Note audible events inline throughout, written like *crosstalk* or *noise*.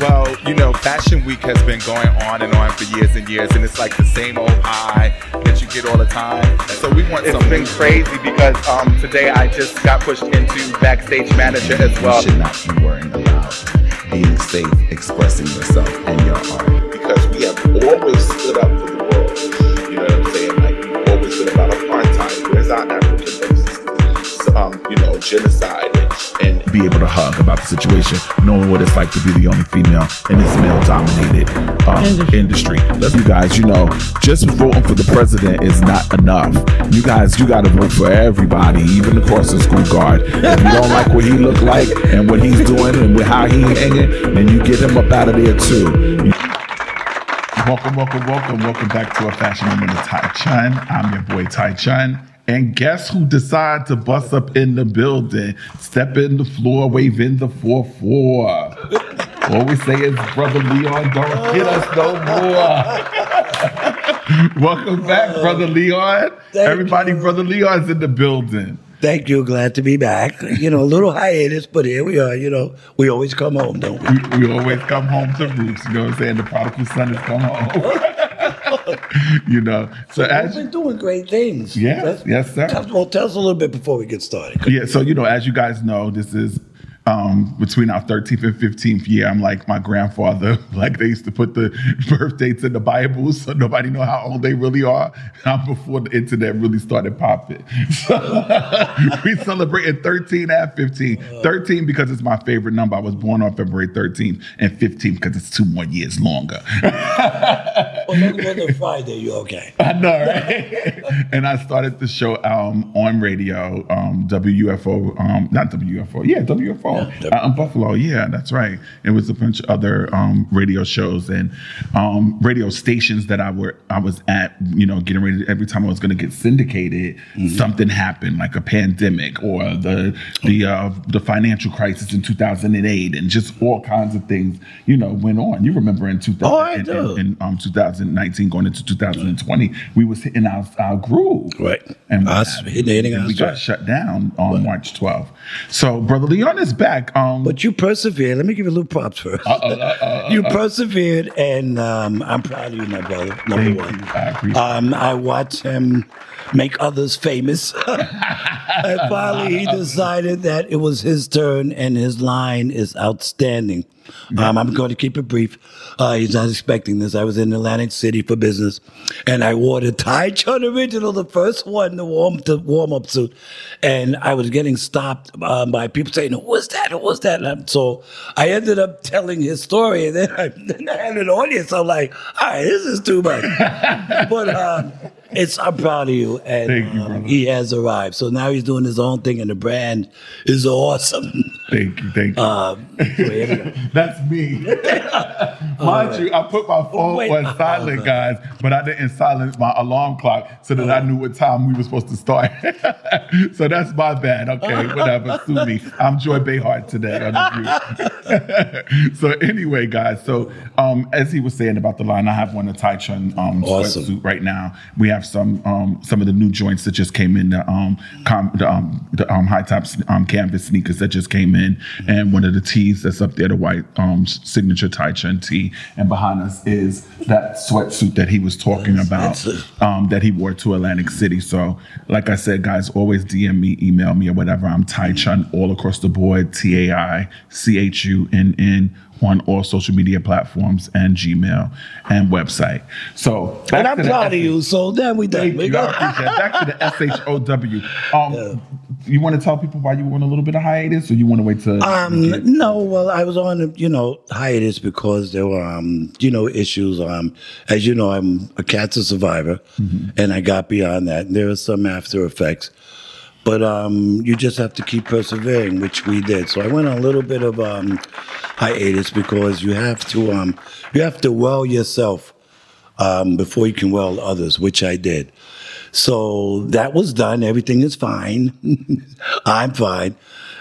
Well, you know, Fashion Week has been going on and on for years and years, and it's like the same old high that you get all the time. So we want It's something been crazy because um, today I just got pushed into backstage manager as well. You should not be worrying about being safe, expressing yourself and your art. because we have always stood up for the world. You know what I'm saying? Like we've always been about apartheid. Where's our African basis? Um, you know, genocide and, and Be able to hug about the situation, knowing what it's like to be the only female in this male-dominated um, industry. Let's, you guys, you know, just voting for the president is not enough. You guys, you got to vote for everybody, even the crossing school guard. If you don't like what he look like and what he's doing and with how he hanging, then you get him up out of there too. Welcome, welcome, welcome, welcome back to a fashion moment of Tai Chun. I'm your boy Tai Chun. And guess who decided to bust up in the building, step in the floor, wave in the 4 4. All we say is, Brother Leon, don't hit us no more. *laughs* Welcome back, Brother Leon. Thank Everybody, you. Brother Leon's in the building. Thank you. Glad to be back. You know, a little hiatus, but here we are. You know, we always come home, don't we? We, we always come home to roots. You know what I'm saying? The prodigal son has come home. *laughs* *laughs* you know, so We've as been doing great things. Yes, yes, sir. Tell, well, tell us a little bit before we get started. Yeah, so you know, as you guys know, this is um, between our 13th and 15th year. I'm like my grandfather. *laughs* Like they used to put the *laughs* birth dates in the Bible, so nobody know how old they really are. I'm before the internet really started popping. *laughs* So we celebrated 13 and 15. 13 because it's my favorite number. I was born on February 13th, and 15 because it's two more years longer. Well, on the Friday, you okay? I know, right? and I started the show um, on radio, um, WUFO, um, not WUFO, yeah, WFO, Yeah, uh, in Buffalo. Yeah, that's right. It was a bunch of other um, radio shows and um, radio stations that I were I was at. You know, getting ready. Every time I was going to get syndicated, something happened, like a pandemic or the the uh, the financial crisis in 2008, and just all kinds of things. You know, went on. You remember in 2000, Oh, I in- do. in- in um, 2019 going into 2020, we was hitting our, our groove. Right. And Us hitting- hitting our we got shut down on March 12th. So Brother Leon is back. Um, But you persevered. Let me give you a little props first. you persevered, and um, I'm proud of you, my brother. Number one. you. I Um, I watched him make others famous. *laughs* and finally, he *laughs* decided that it was his turn, and his line is outstanding. Um, I'm going to keep it brief. Uh, he's not expecting this. I was in Atlantic City for business, and I wore the Tai Chun original, the first one, the warm the warm up suit, and I was getting stopped um, by people saying, "Who was that? Who was that?" And so I ended up telling his story, and then I, *laughs* then I had an audience. I'm like, "All right, this is too much," *laughs* but um, it's I'm proud of you, and you, brother. he has arrived. So now he's doing his own thing, and the brand is awesome. Thank you. Thank you. Um, so here we go. *laughs* That's me. *laughs* Mind you, I put my phone Wait. on silent, guys, but I didn't silence my alarm clock so that I knew what time we were supposed to start. *laughs* so that's my bad. Okay, whatever. Sue me. I'm Joy Behar today on the so anyway, guys. So um, as he was saying about the line, I have one of Tai Chun um, Awesome. sweatsuit right now. We have some um, some of the new joints that just came in. The um, com, the, um, the um, high top um, canvas sneakers that just came in, and one of the tees that's up there, the white um, signature Tai Chun tee, and behind us is that sweatsuit that he was talking about um, that he wore to Atlantic City. So, like I said, guys, always DM me, email me, or whatever. I'm Tai Chun all across the board. T A I C H U N N on all social media platforms and Gmail and website. So, And I'm proud of you. So then we done. You. go. I appreciate. Back to the *laughs* S H O W. Um, you want to tell people why you were on a little bit of hiatus, or you want to wait to? Um, no, well, I was on, you know, hiatus because there were, um, you know, issues. Um, as you know, I'm a cancer survivor, and I got beyond that. And there are some after effects, but um, you just have to keep persevering, which we did. So I went on a little bit of um, hiatus because you have to, um, you have to well yourself um, before you can well others, which I did. So that was done. Everything is fine. *laughs* I'm fine.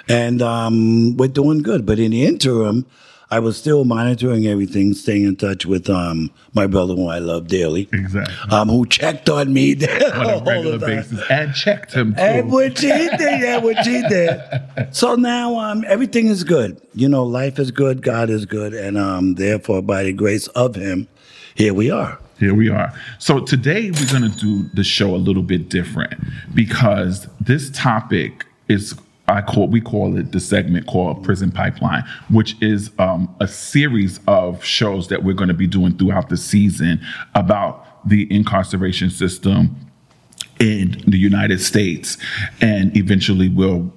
And um, we're doing good. But in the interim, I was still monitoring everything, staying in touch with um, my brother, who I love dearly, Exactly. um, who checked on me *laughs* On a regular basis. And checked him too. And what she did, yeah, what she did. *laughs* So now um, everything is good. You know, life is good, God is good, and um, therefore, by the grace of Him, here we are. Here we are. So today we're going to do the show a little bit different because this topic is I call we call it the segment called Prison Pipeline, which is um, a series of shows that we're going to be doing throughout the season about the incarceration system in the United States, and eventually we'll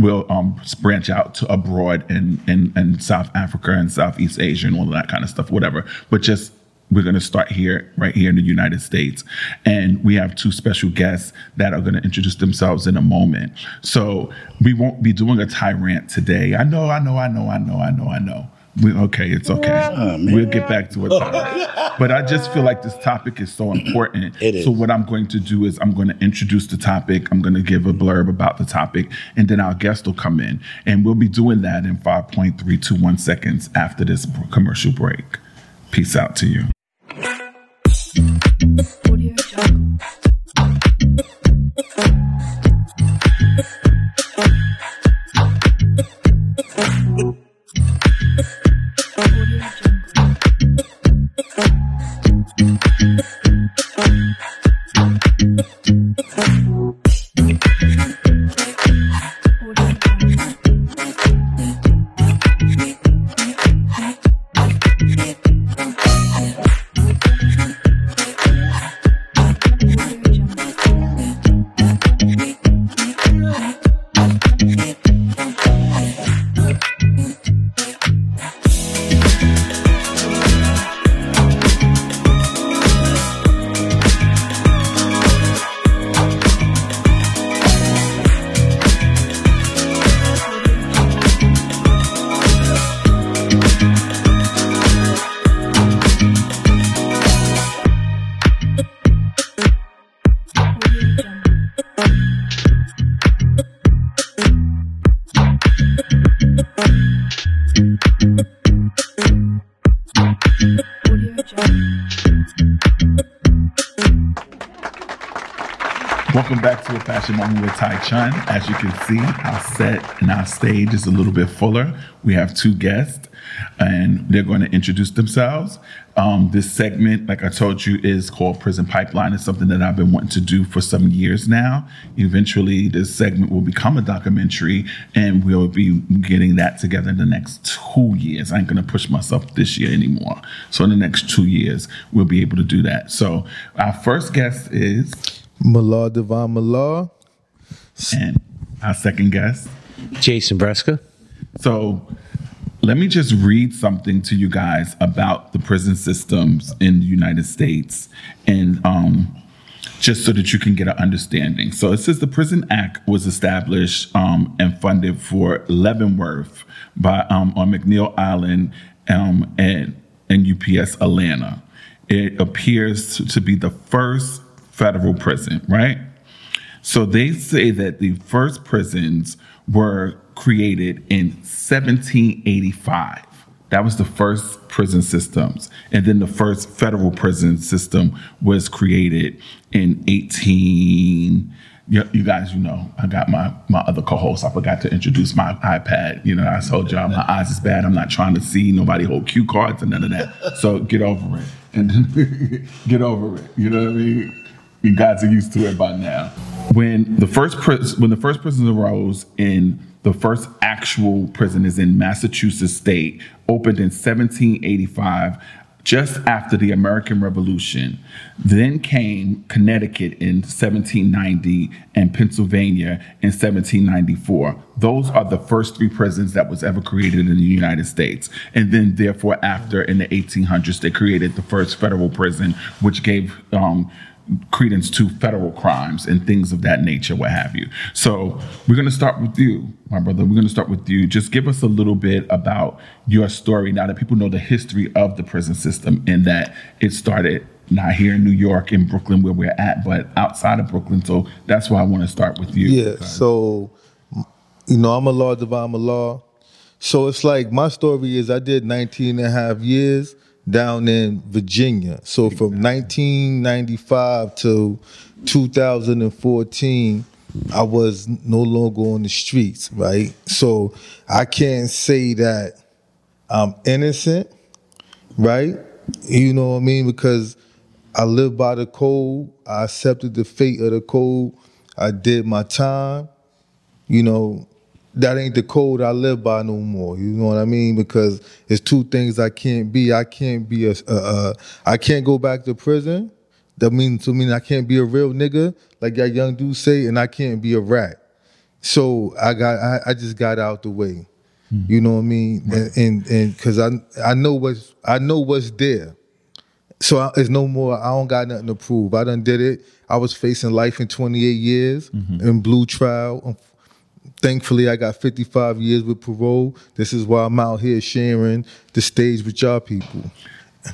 will um, branch out to abroad in, in in South Africa and Southeast Asia and all that kind of stuff, whatever. But just we're going to start here, right here in the United States, and we have two special guests that are going to introduce themselves in a moment. So we won't be doing a tyrant today. I know, I know, I know, I know, I know, I know. We, okay, it's okay. we'll get back to it. *laughs* but I just feel like this topic is so important. It is. So what I'm going to do is I'm going to introduce the topic. I'm going to give a blurb about the topic, and then our guest will come in, and we'll be doing that in 5.321 seconds after this commercial break. Peace out to you. Fashion moment As you can see, our set and our stage is a little bit fuller. We have two guests, and they're going to introduce themselves. Um, this segment, like I told you, is called Prison Pipeline. It's something that I've been wanting to do for some years now. Eventually, this segment will become a documentary, and we'll be getting that together in the next two years. I ain't going to push myself this year anymore. So, in the next two years, we'll be able to do that. So, our first guest is. Mallah Devon Mallah. And our second guest. Jason Breska. So let me just read something to you guys about the prison systems in the United States and um, just so that you can get an understanding. So it says the Prison Act was established um, and funded for Leavenworth by um, on McNeil Island um, and, and UPS Atlanta. It appears to be the first federal prison, right? So they say that the first prisons were created in 1785. That was the first prison systems. And then the first federal prison system was created in 18. You, you guys, you know, I got my, my other co-host. I forgot to introduce my iPad. You know, I told y'all my eyes is bad. I'm not trying to see nobody hold cue cards and none of that. So get over it. And *laughs* get over it. You know what I mean? You guys are used to it by now. When the first pris- when the first prison arose in the first actual prison is in Massachusetts State, opened in 1785, just after the American Revolution. Then came Connecticut in 1790 and Pennsylvania in 1794. Those are the first three prisons that was ever created in the United States. And then, therefore, after in the 1800s, they created the first federal prison, which gave um, credence to federal crimes and things of that nature, what have you. So we're going to start with you, my brother. We're going to start with you. Just give us a little bit about your story now that people know the history of the prison system and that it started not here in New York, in Brooklyn, where we're at, but outside of Brooklyn. So that's why I want to start with you. Yeah, so you know, I'm a law divine a law. So it's like my story is I did 19 and a half years down in Virginia. So from 1995 to 2014, I was no longer on the streets, right? So I can't say that I'm innocent, right? You know what I mean? Because I live by the code. I accepted the fate of the code. I did my time. You know, that ain't the code I live by no more. You know what I mean? Because it's two things I can't be. I can't be a, a, a I can't go back to prison. That means to mean I can't be a real nigga, like that young dude say, and I can't be a rat. So I got I, I just got out the way. Hmm. You know what I mean? And and and because I I know what's I know what's there. So I, it's no more. I don't got nothing to prove. I done did it. I was facing life in 28 years mm-hmm. in blew trial. Thankfully, I got 55 years with parole. This is why I'm out here sharing the stage with y'all people.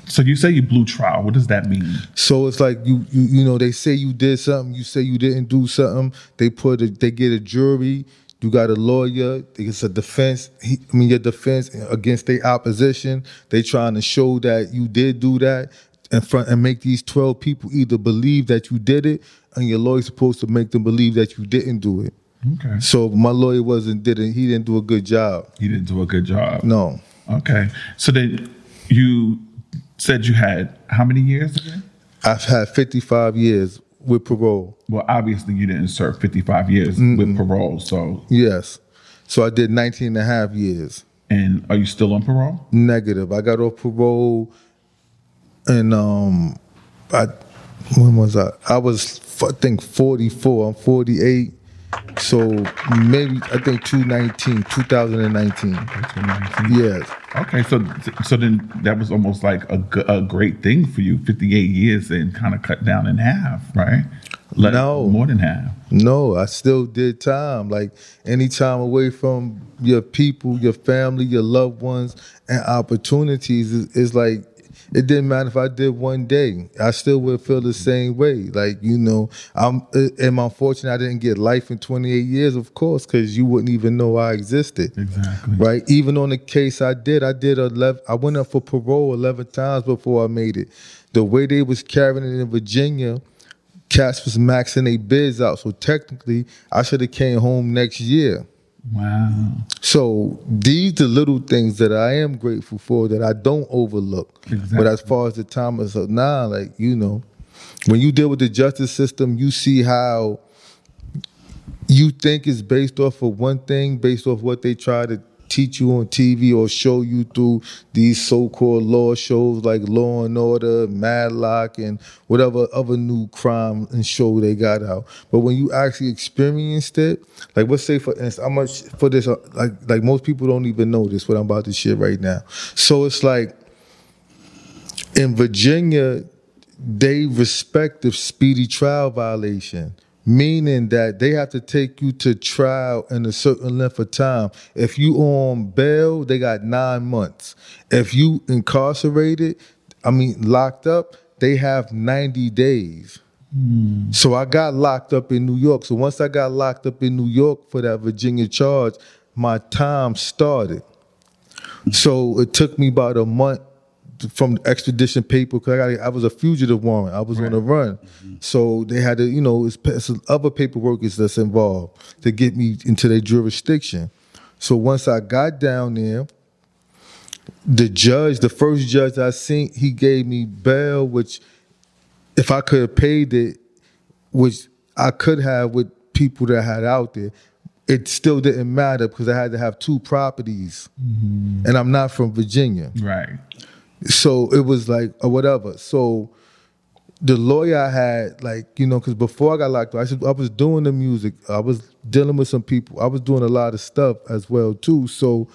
So you say you blew trial. What does that mean? So it's like you, you, you know, they say you did something. You say you didn't do something. They put, a, they get a jury. You got a lawyer. It's a defense. He, I mean, your defense against their opposition. They trying to show that you did do that in front and make these 12 people either believe that you did it, and your lawyer's supposed to make them believe that you didn't do it. Okay. So my lawyer wasn't didn't he didn't do a good job. He didn't do a good job. No, Okay. So then you said you had how many years again? I've had 55 years with parole. Well, obviously you didn't serve 55 years with parole. So, Yes. So I did 19 and a half years. and are you still on parole? Negative. I got off parole and um I when was I? I was I think 44. I'm 48. So maybe I think 219, 2019. Yes. Okay, so so then that was almost like a, g- a great thing for you. Fifty eight years and kind of cut down in half, right? Let- No. more than half. No, I still did time. Like any time away from your people, your family, your loved ones, and opportunities is, is like it didn't matter if I did one day. I still would feel the same way. Like you know, I'm. Uh, am I fortunate I didn't get life in 28 years? Of course, because you wouldn't even know I existed. Exactly. Right. Even on the case I did, I did 11. I went up for parole 11 times before I made it. The way they was carrying it in Virginia, cats was maxing their bids out. So technically, I should have came home next year. Wow. So these the little things that I am grateful for that I don't overlook. But as far as the time is up now, like you know, when you deal with the justice system, you see how you think is based off of one thing, based off what they try to teach you on TV or show you through these so-called law shows like Law and Order, Matlock, and whatever other new crime and show they got out. But when you actually experienced it, like let's say for instance, I'm much for this, uh, like like most people don't even know this what I'm about to share right now. So it's like in Virginia, they respect the speedy trial violation, meaning that they have to take you to trial in a certain length of time. If you on bail, they got nine months. If you incarcerated, I mean locked up, they have 90 days. Hmm. So I got locked up in New York. So once I got locked up in New York for that Virginia charge, my time started. So it took me about a month from the extradition paper because I, got- I was a fugitive warrant. I was on the run. Mm-hmm. So they had to, you know, it's, it's other paperwork is that's involved to get me into their jurisdiction. So once I got down there, the judge, the first judge I seen, he gave me bail, which if I could have paid it, which I could have with people that I had out there, it still didn't matter because I had to have two properties, mm-hmm. and I'm not from Virginia, Right. So it was like or whatever. So the lawyer I had, like you know, because before I got locked up, I, should, I was doing the music, I was dealing with some people, I was doing a lot of stuff as well too. So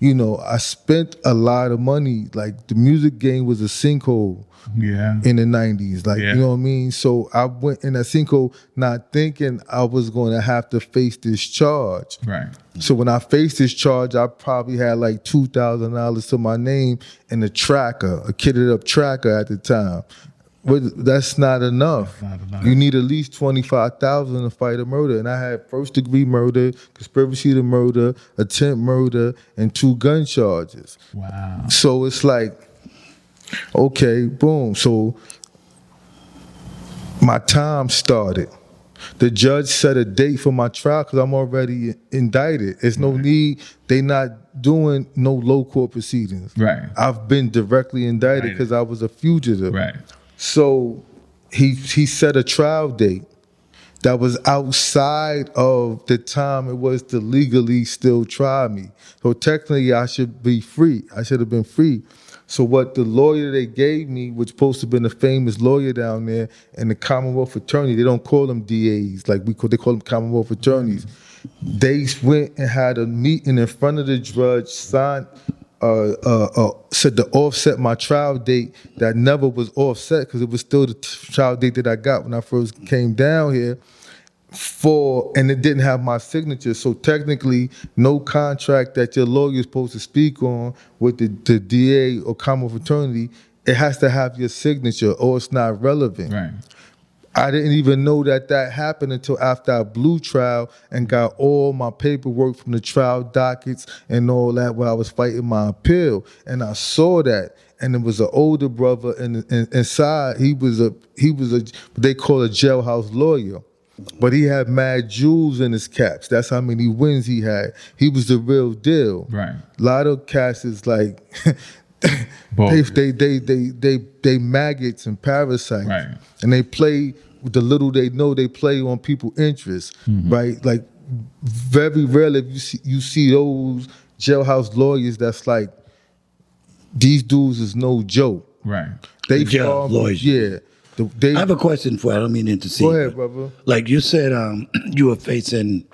you know, I spent a lot of money. Like the music game was a sinkhole Yeah. in the nineties. Like Yeah. you know what I mean. So I went in a sinkhole, not thinking I was going to have to face this charge. right. So when I faced this charge, I probably had like two thousand dollars to my name in a tracker, a kitted up tracker at the time. But that's not enough. not enough. You need at least twenty five thousand to fight a murder. And I had first degree murder, conspiracy to murder, attempt murder, and two gun charges. Wow. So it's like, okay, boom. So my time started. The judge set a date for my trial because I'm already indicted. There's no need. They not doing no low court proceedings. Right. I've been directly indicted Indicted. because I was a fugitive. Right. So he he set a trial date that was outside of the time it was to legally still try me. So technically I should be free. I should have been free. So what the lawyer they gave me, which supposed to have been a famous lawyer down there and the Commonwealth attorney, they don't call them DAs like we call they call them Commonwealth attorneys. They went and had a meeting in front of the judge, signed uh, uh, uh, said to offset my trial date that never was offset because it was still the trial date that I got when I first came down here for and it didn't have my signature so technically no contract that your lawyer is supposed to speak on with the, the da or Commonwealth attorney it has to have your signature or it's not relevant Right. I didn't even know that that happened until after I blew trial and got all my paperwork from the trial dockets and all that while I was fighting my appeal. And I saw that, and it was an older brother, and, and inside he was a he was a they call a jailhouse lawyer. But he had mad jewels in his caps. That's how many wins he had. He was the real deal. Right. A lot of cats is like *laughs* they, Bogus. they they they they they maggots and parasites, Right. and they play with the little they know. They play on people' interests, Mm-hmm. right? Like very rarely you see you see those jailhouse lawyers that's like these dudes is no joke. Right. They The jail farm- lawyers. yeah. The- they, I have a question for you. I don't mean to intercede. Go ahead, brother. Like you said, um, *clears throat* you were facing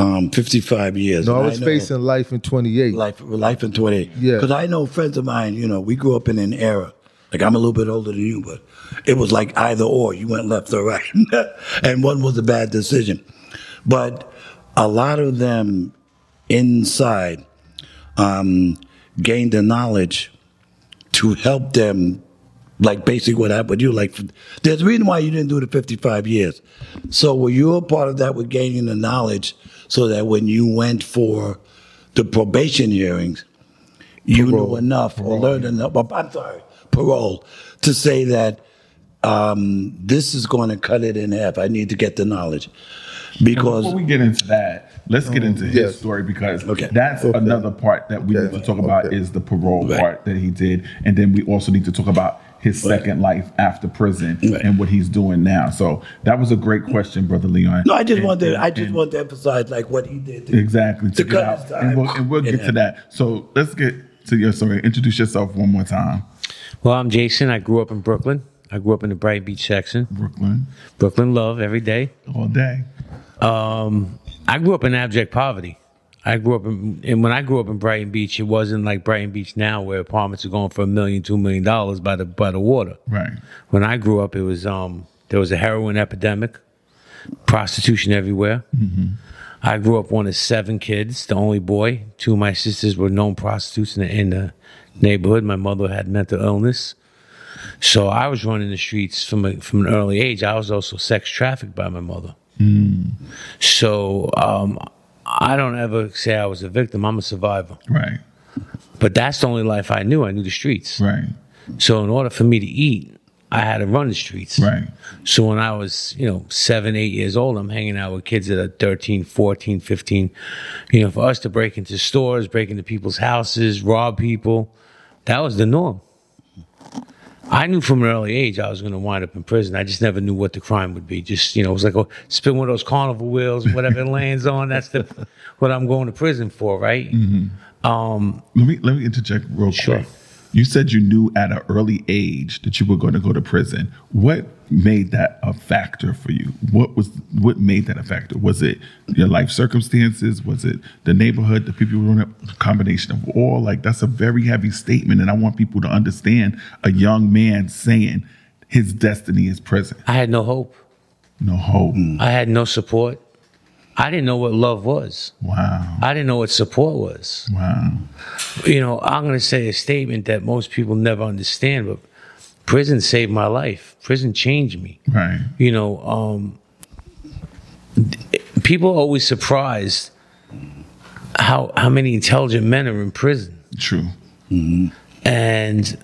um, 55 years. no, I was know facing life in 28. life, life in 28. Yeah. Because I know friends of mine, you know, we grew up in an era. Like I'm a little bit older than you, but it was like either or. You went left or right, *laughs* and one was a bad decision. But a lot of them inside um, gained the knowledge to help them, like basically what happened with you. Like, there's a reason why you didn't do the 55 years. So were you a part of that with gaining the knowledge so that when you went for the probation hearings, you knew Parole. enough or learned enough, I'm sorry, parole, to say that um, this is going to cut it in half. I need to get the knowledge. Because Before we get into that, let's get into his yes. story because Okay. that's Okay. another part that we Okay. need to talk about Okay. is the parole Right. part that he did, and then we also need to talk about his Right. second life after prison Right. and what he's doing now. So that was a great question, brother Leon. no, I just And- wanted and- to, I just and- wanted to emphasize like what he did. To, exactly to get cut out. his time. and we'll, and we'll get Yeah. to that. So let's get to your story. Introduce yourself one more time, Well, I'm Jason. I grew up in Brooklyn. I grew up in the Brighton Beach section. Brooklyn, Brooklyn love every day. all day. Um, I grew up in abject poverty. I grew up in, and when I grew up in Brighton Beach, it wasn't like Brighton Beach now, where apartments are going for a million, two million dollars by the by the water. Right. When I grew up, it was um, there was a heroin epidemic, prostitution everywhere. I grew up one of seven kids, the only boy. Two of my sisters were known prostitutes in the, in the neighborhood. My mother had mental illness, so I was running the streets from a, from an early age. I was also sex trafficked by my mother. So um, I don't ever say I was a victim. I'm a survivor. Right. But that's the only life I knew. I knew the streets. Right. So in order for me to eat, I had to run the streets. Right. So when I was, you know, seven, eight years old, I'm hanging out with kids that are 13, 14, 15. You know, for us to break into stores, break into people's houses, rob people, that was the norm. I knew from an early age I was going to wind up in prison. I just never knew what the crime would be. Just, you know, it was like, oh, spin one of those carnival wheels, whatever it *laughs* lands on, that's the what I'm going to prison for, right? Um, Let me let me interject real Sure. quick. You said you knew at an early age that you were going to go to prison. What made that a factor for you? What was what made that a factor? Was it your life circumstances? Was it the neighborhood, the people you were in? A combination of all? Like that's a very heavy statement, and I want people to understand a young man saying his destiny is prison. I had no hope. No hope. I had no support. I didn't know what love was. Wow. I didn't know what support was. Wow. You know, I'm going to say a statement that most people never understand, but prison saved my life. Prison changed me. Right. You know, um, people are always surprised how how many intelligent men are in prison. True. And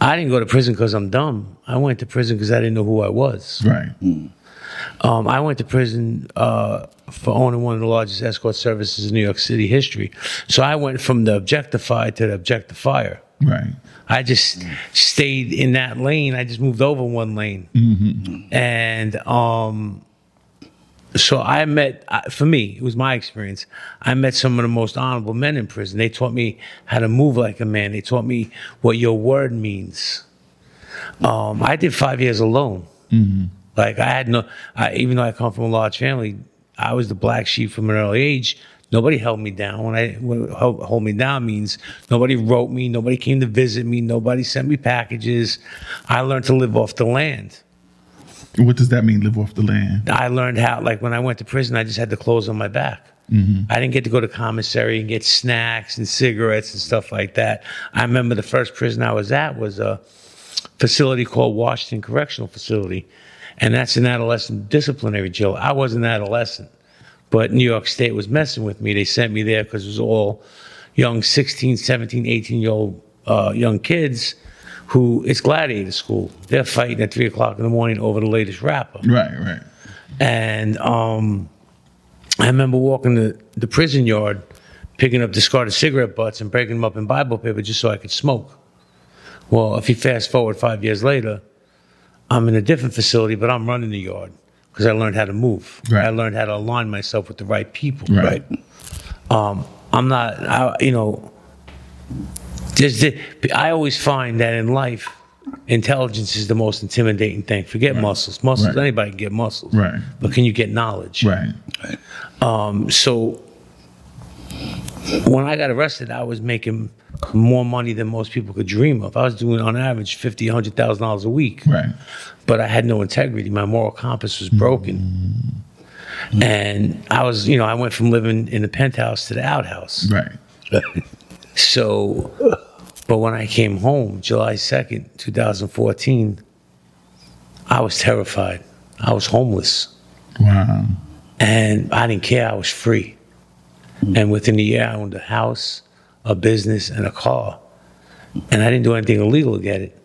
I didn't go to prison because I'm dumb. I went to prison because I didn't know who I was. Right. Um, I went to prison uh, for owning one of the largest escort services in New York City history. So I went from the objectified to the objectifier. Right. I just stayed in that lane. I just moved over one lane, and um, so I met. For me, it was my experience. I met some of the most honorable men in prison. They taught me how to move like a man. They taught me what your word means. Um, I did five years alone. Like I had no, I, even though I come from a large family, I was the black sheep from an early age. Nobody held me down. When I when hold, hold me down means nobody wrote me, nobody came to visit me, nobody sent me packages. I learned to live off the land. What does that mean? Live off the land. I learned how, like when I went to prison, I just had the clothes on my back. Mm-hmm. I didn't get to go to commissary and get snacks and cigarettes and stuff like that. I remember the first prison I was at was a facility called Washington Correctional Facility, and that's an adolescent disciplinary jail. I wasn't an adolescent, but New York State was messing with me. They sent me there because it was all young 16, 17, 18 year old uh, young kids who it's gladiator school. They're fighting at three o'clock in the morning over the latest rapper. Right. Right. And um, I remember walking the, the prison yard, picking up discarded cigarette butts and breaking them up in Bible paper just so I could smoke. Well, if you fast forward five years later, I'm in a different facility, but I'm running the yard because I learned how to move. Right. I learned how to align myself with the right people. Right. Um, I'm not, I, you know, there's the, I always find that in life, intelligence is the most intimidating thing. Forget muscles. Muscles, Right. anybody can get muscles. Right. But can you get knowledge? Right. Um, so when I got arrested, I was making more money than most people could dream of. I was doing on average fifty, hundred thousand dollars a week. Right. But I had no integrity. My moral compass was broken. Mm-hmm. And I was, you know, I went from living in the penthouse to the outhouse. Right. *laughs* So, but when I came home, July 2nd, 2014, I was terrified. I was homeless. Wow. And I didn't care. I was free. Mm. And within a year, I owned a house, a business, and a car. And I didn't do anything illegal to get it.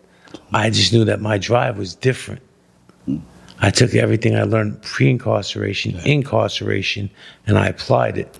I just knew that my drive was different. I took everything I learned pre incarceration, incarceration, and I applied it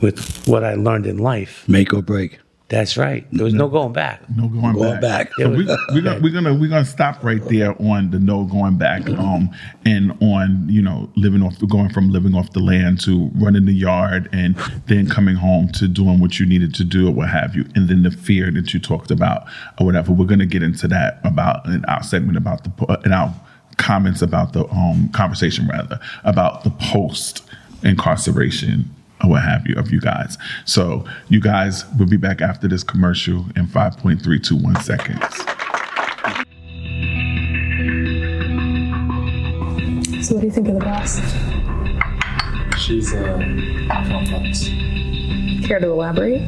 with what I learned in life. Make or break. That's right. There was no going back. No going, Going back. back. So we, we're gonna we're gonna we're gonna stop right there on the no going back, um, and on you know living off going from living off the land to running the yard, and then coming home to doing what you needed to do or what have you, and then the fear that you talked about or whatever. We're gonna get into that about in our segment about the po- in our comments about the um conversation rather about the post incarceration or what have you of you guys. So you guys will be back after this commercial in 5.321 seconds. So, what do you think of the boss? She's uh, complex. Care to elaborate?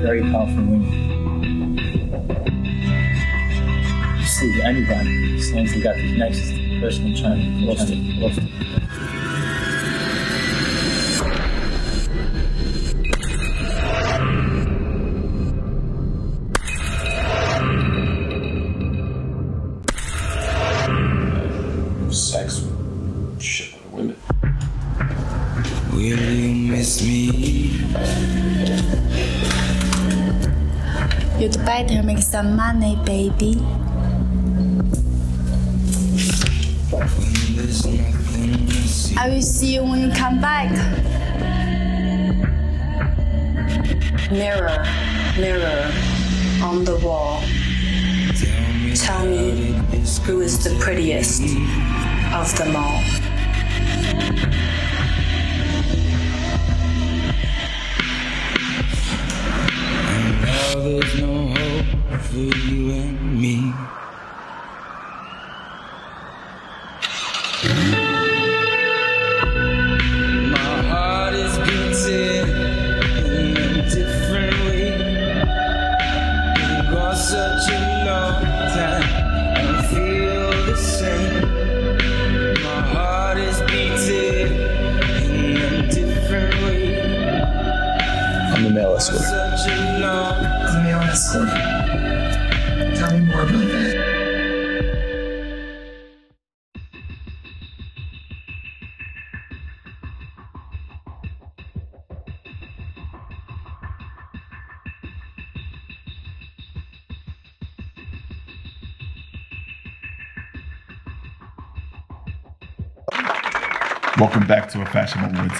Very powerful women. With anybody as long as they got the connections to the person trying to close to. Close to. Baby. I will see you when you come back. Mirror, mirror on the wall. Tell me who is the prettiest of them all. For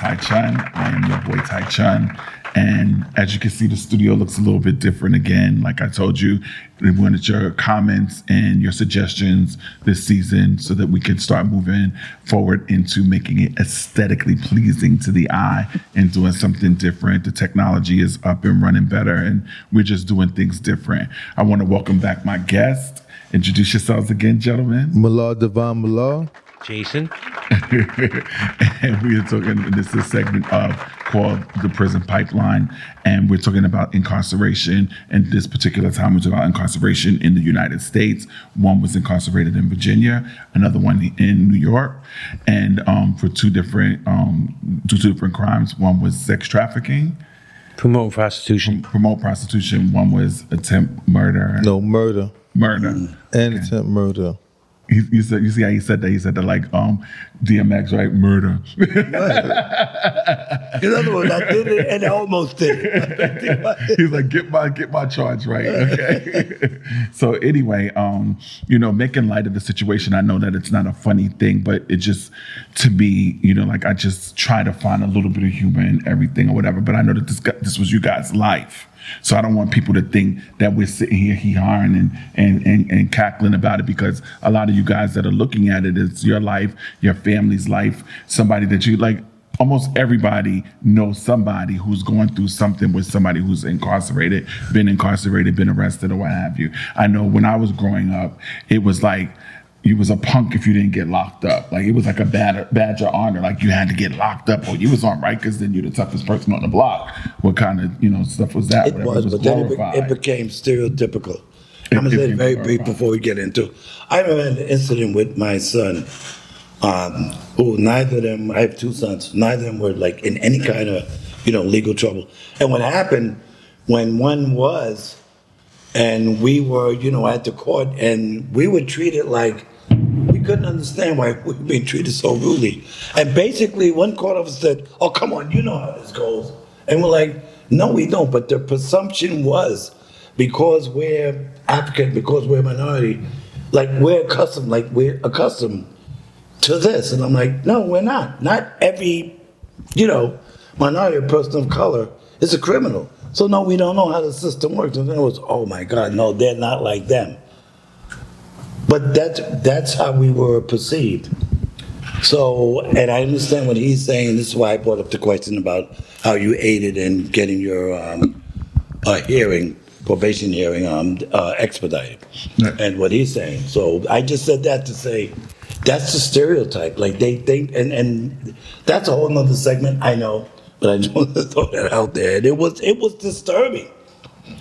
Tai Chun. I am your boy Tai Chun. And as you can see, the studio looks a little bit different again. Like I told you, we wanted your comments and your suggestions this season so that we can start moving forward into making it aesthetically pleasing to the eye and doing something different. The technology is up and running better, and we're just doing things different. I want to welcome back my guest. Introduce yourselves again, gentlemen. Malal Devon Malal. Jason. and we are talking. This is a segment of called the prison pipeline, and we're talking about incarceration. And this particular time, we're talking about incarceration in the United States. One was incarcerated in Virginia, another one in New York, and um, for two different um, two different crimes. One was sex trafficking. Promote prostitution. Promote prostitution. One was attempt murder. No murder. Murder. And attempt murder. You, you said you see how he said that he said that like um DMX right murder. *laughs* In other words, I did it and I almost did it. *laughs* He's like, get my get my charge right. *laughs* Okay. so anyway, um, you know, making light of the situation, I know that it's not a funny thing, but it just to me, you know, like I just try to find a little bit of humor in everything or whatever. But I know that this this was you guys' life. So I don't want people to think that we're sitting here hee hawing and, and, and, and cackling about it because a lot of you guys that are looking at it, it's your life, your family's life, somebody that you like. Almost everybody knows somebody who's going through something with somebody who's incarcerated, been incarcerated, been arrested, or what have you. I know when I was growing up, it was like you was a punk if you didn't get locked up. Like it was like a bad badge of honor. Like you had to get locked up or you was on Rikers, then you're the toughest person on the block. What kind of you know stuff was that? It Whatever. was, but then it, be- it became stereotypical. It- I'm gonna say it very brief before we get into. I remember an incident with my son, um, who neither of them. I have two sons. Neither of them were like in any kind of you know legal trouble. And what happened when one was, and we were you know at the court, and we were treated like couldn't understand why we were being treated so rudely. And basically, one court officer said, "Oh, come on, you know how this goes." And we're like, "No, we don't." But the presumption was because we're African, because we're a minority, like we're accustomed, like we're accustomed to this. And I'm like, "No, we're not. Not every, you know, minority or person of color is a criminal." So no, we don't know how the system works. And then it was, "Oh my God, no, they're not like them." But that's that's how we were perceived. So, and I understand what he's saying. This is why I brought up the question about how you aided in getting your um, uh, hearing, probation hearing, um, uh, expedited, and what he's saying. So I just said that to say that's the stereotype. Like they think, and and that's a whole nother segment. I know, but I *laughs* just want to throw that out there. And it was it was disturbing.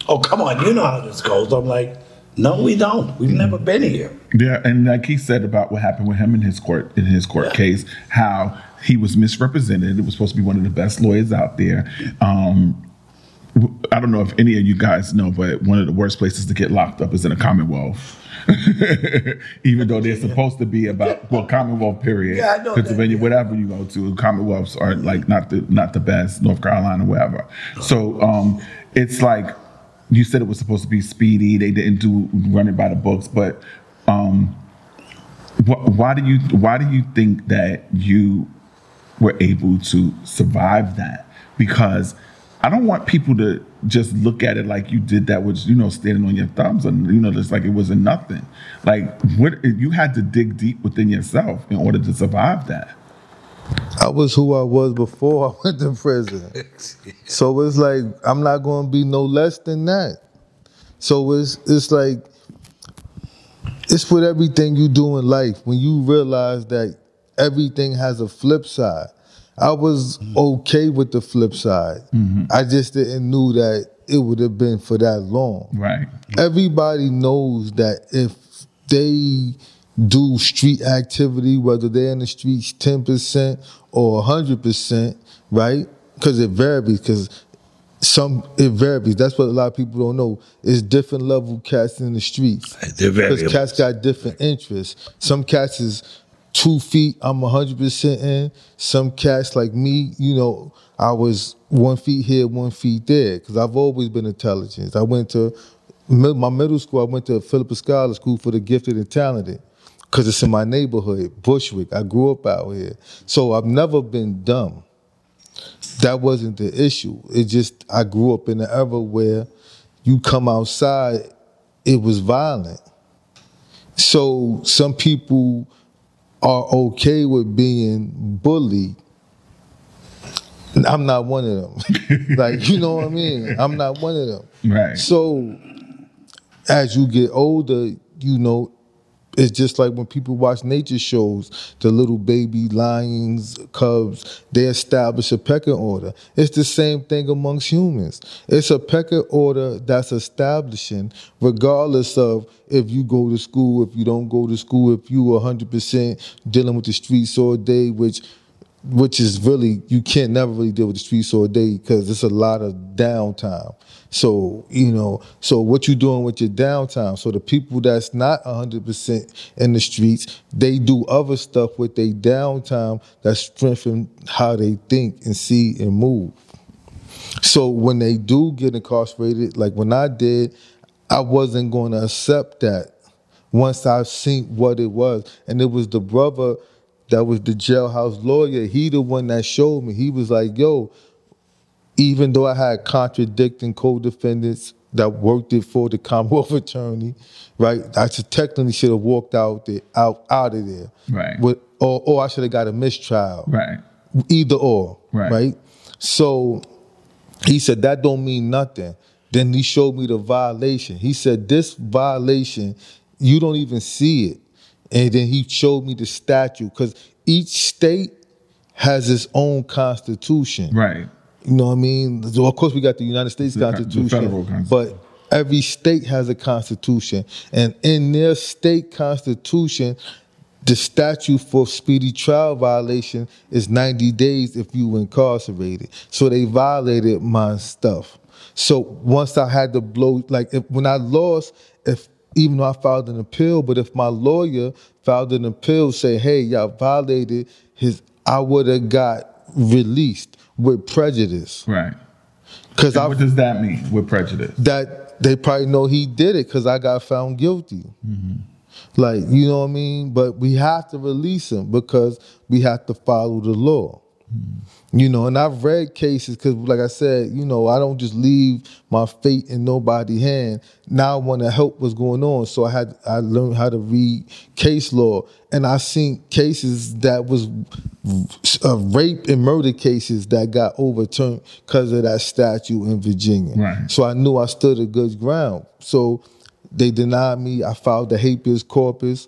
Oh come on, you know how this goes. I'm like, no, we don't. We've never been here. Yeah, and like he said about what happened with him in his court in his court case, how he was misrepresented. It was supposed to be one of the best lawyers out there. Um, I don't know if any of you guys know, but one of the worst places to get locked up is in a Commonwealth. *laughs* Even though they're supposed to be about well, Commonwealth period, Yeah, I know that, Pennsylvania, whatever you go to, Commonwealths are like not the not the best. North Carolina, wherever. So um, it's like you said it was supposed to be speedy. They didn't do run it by the books, but um, wh- why do you why do you think that you were able to survive that? Because I don't want people to just look at it like you did that with you know standing on your thumbs and you know just like it wasn't nothing. Like what you had to dig deep within yourself in order to survive that. I was who I was before *laughs* I went to prison. *laughs* So it's like I'm not going to be no less than that. So it's it's like it's with everything you do in life when you realize that everything has a flip side. I was mm-hmm. okay with the flip side. Mm-hmm. I just didn't knew that it would have been for that long. Right. Everybody knows that if they do street activity, whether they're in the streets 10% or 100%, right? Because it varies, because some it varies. That's what a lot of people don't know. It's different level cats in the streets. They're Because cats got different interests. Some cats is two feet, I'm 100% in. Some cats like me, you know, I was one feet here, one feet there, because I've always been intelligent. I went to my middle school, I went to Philippa Schuyler School for the Gifted and Talented, because it's in my neighborhood, Bushwick. I grew up out here. So I've never been dumb. That wasn't the issue. It just, I grew up in an era where you come outside, it was violent. So some people are okay with being bullied. I'm not one of them. *laughs* like, you know what I mean? I'm not one of them. Right. So as you get older, you know, it's just like when people watch nature shows, the little baby lions, cubs, they establish a pecking order. It's the same thing amongst humans. It's a pecking order that's establishing, regardless of if you go to school, if you don't go to school, if you 100% dealing with the streets all day, which which is really you can't never really deal with the streets all day because it's a lot of downtime. So you know, so what you doing with your downtime? So the people that's not hundred percent in the streets, they do other stuff with their downtime that strengthen how they think and see and move. So when they do get incarcerated, like when I did, I wasn't going to accept that once I seen what it was, and it was the brother that was the jailhouse lawyer. He the one that showed me. He was like, "Yo, even though I had contradicting co-defendants that worked it for the *laughs* Commonwealth attorney, right? I should technically should have walked out there, out out of there, Right. With, or or I should have got a mistrial, Right. Either or, Right. right? So he said that don't mean nothing. Then he showed me the violation. He said this violation, you don't even see it. And then he showed me the statute because each state has its own constitution. Right. You know what I mean? So of course, we got the United States The co- the Constitution, constitution. but every state has a constitution, and in their state constitution, the statute for speedy trial violation is 90 days if you were incarcerated. So they violated my stuff. So once I had to blow, like if, when I lost, if even though I filed an appeal, but if my lawyer filed an appeal, say, hey, y'all violated his, I would have got released with prejudice. Right. Because what does that mean with prejudice? That they probably know he did it because I got found guilty. Mm-hmm. Like, you know what I mean? But we have to release him because we have to follow the law. You know, and I've read cases because, like I said, you know, I don't just leave my fate in nobody's hand. Now I want to help what's going on, so I had I learned how to read case law, and I seen cases that was uh, rape and murder cases that got overturned because of that statute in Virginia. Right. So I knew I stood a good ground. So they denied me. I filed the habeas corpus,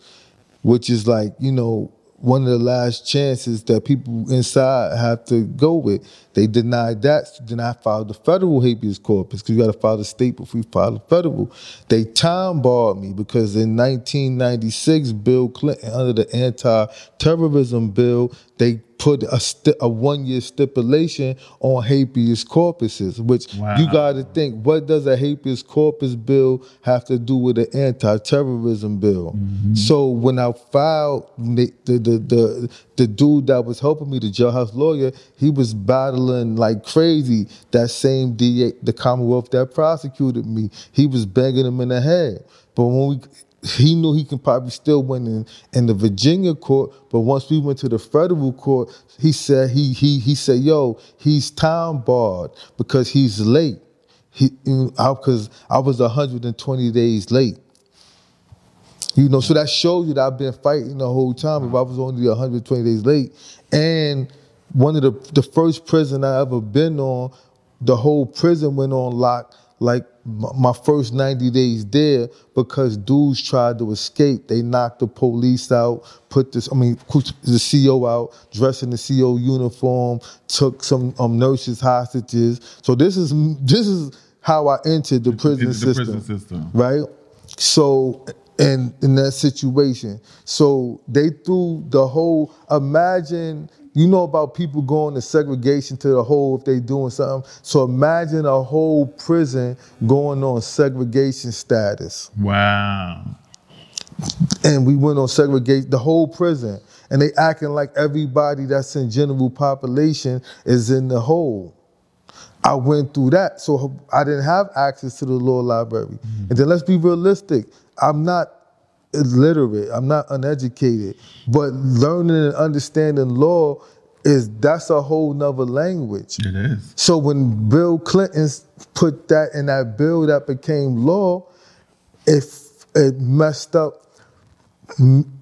which is like, you know, one of the last chances that people inside have to go with. They denied that. So then I filed the federal habeas corpus because you got to file the state before you file the federal. They time barred me because in 1996, Bill Clinton, under the anti-terrorism bill, they put a, sti- a one-year stipulation on habeas corpuses, which you got to think, what does a habeas corpus bill have to do with an anti-terrorism bill? Mm-hmm. So when I filed, the, the, the, the, the dude that was helping me, the jailhouse lawyer, he was battling like crazy that same DA, the Commonwealth that prosecuted me. He was banging him in the head. But when we he knew he could probably still win in, in the Virginia court, but once we went to the federal court, he said he he he said, "Yo, he's time barred because he's late." He because I was 120 days late. You know, so that shows you that I've been fighting the whole time. If I was only 120 days late, and one of the the first prison I ever been on, the whole prison went on lock like my first 90 days there because dudes tried to escape. They knocked the police out, put this, I mean, the CO out, dressed in the CO uniform, took some um, nurses hostages. So this is this is how I entered the prison the system. prison system. Right? So and in that situation. So they threw the whole imagine you know about people going to segregation to the hole if they doing something. So imagine a whole prison going on segregation status. Wow. And we went on segregation the whole prison. And they acting like everybody that's in general population is in the hole. I went through that, so I didn't have access to the law library. Mm. And then let's be realistic. I'm not illiterate. I'm not uneducated. But learning and understanding law is that's a whole nother language. It is. So when Bill Clinton put that in that bill that became law, it it messed up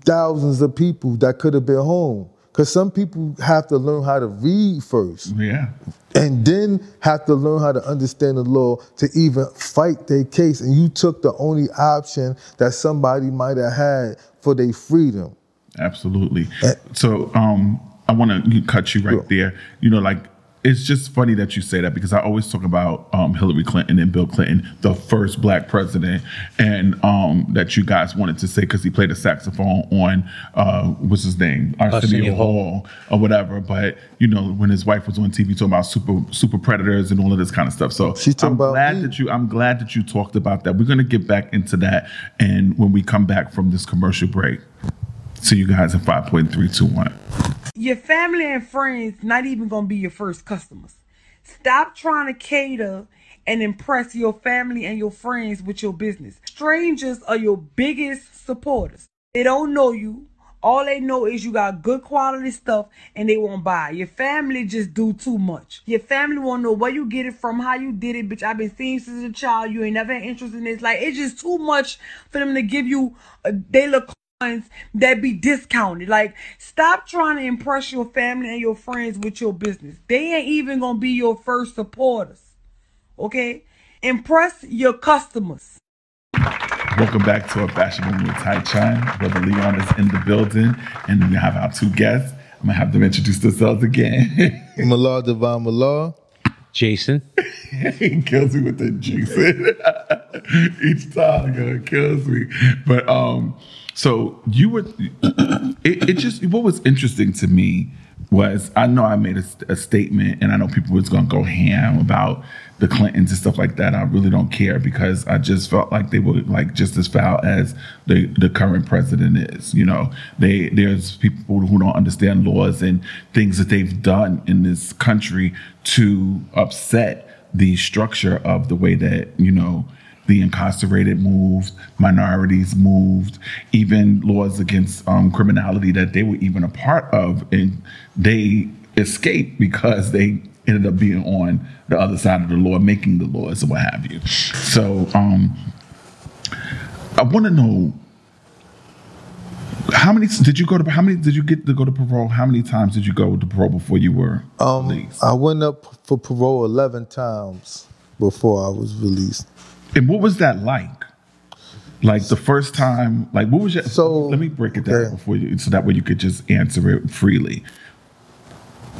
thousands of people that could have been home. Because some people have to learn how to read first. Yeah. And then have to learn how to understand the law to even fight their case. And you took the only option that somebody might have had for their freedom. Absolutely. So um, I want to cut you right there. You know, like it's just funny that you say that because I always talk about um, Hillary Clinton and Bill Clinton, the first black president, and um, that you guys wanted to say because he played a saxophone on uh, what's his name, Arsenio Arsenio Hall or whatever. But you know, when his wife was on TV talking about super super predators and all of this kind of stuff. So I'm glad that you I'm glad that you talked about that. We're gonna get back into that, and when we come back from this commercial break. See you guys in five point three two one. Your family and friends not even gonna be your first customers. Stop trying to cater and impress your family and your friends with your business. Strangers are your biggest supporters. They don't know you. All they know is you got good quality stuff and they won't buy. Your family just do too much. Your family won't know where you get it from, how you did it, bitch. I've been seeing since a child. You ain't never had interest in this. Like it's just too much for them to give you a daily coins that be discounted. Like, stop trying to impress your family and your friends with your business. They ain't even gonna be your first supporters. Okay? Impress your customers. Welcome back to a Fashion Room with Tai Chun. Brother Leon is in the building, and we have our two guests. I'm gonna have them introduce themselves again. Malar Devon Malar. Jason. he *laughs* kills me with the Jason. *laughs* Each time, yo, it kills me. But um, so you were. It, it just what was interesting to me was I know I made a, a statement, and I know people was gonna go ham about the Clintons and stuff like that. I really don't care because I just felt like they were like just as foul as the the current president is. You know, they there's people who don't understand laws and things that they've done in this country to upset the structure of the way that you know the incarcerated moved, minorities moved, even laws against um, criminality that they were even a part of, and they escaped because they ended up being on the other side of the law, making the laws and what have you. So um, I want to know how many did you go to? How many did you get to go to parole? How many times did you go to parole before you were Um, released? I went up for parole 11 times before I was released. And what was that like? Like the first time, like what was your? So let me break it down before you, so that way you could just answer it freely.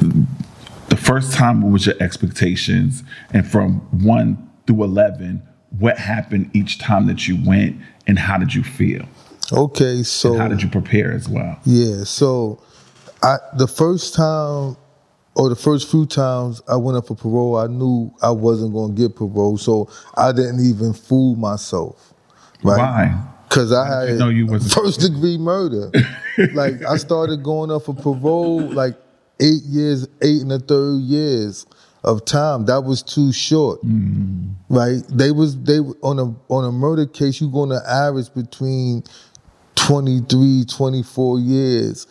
The first time, what was your expectations? And from one through eleven, what happened each time that you went, and how did you feel? Okay, so how did you prepare as well? Yeah, so I the first time or the first few times I went up for parole, I knew I wasn't going to get parole, so I didn't even fool myself. Right? Why? Because I had you know you first degree murder. *laughs* like I started going up for parole like eight years, eight and a third years of time. That was too short. Right? They was they on a on a murder case. You going to average between 23, 24 years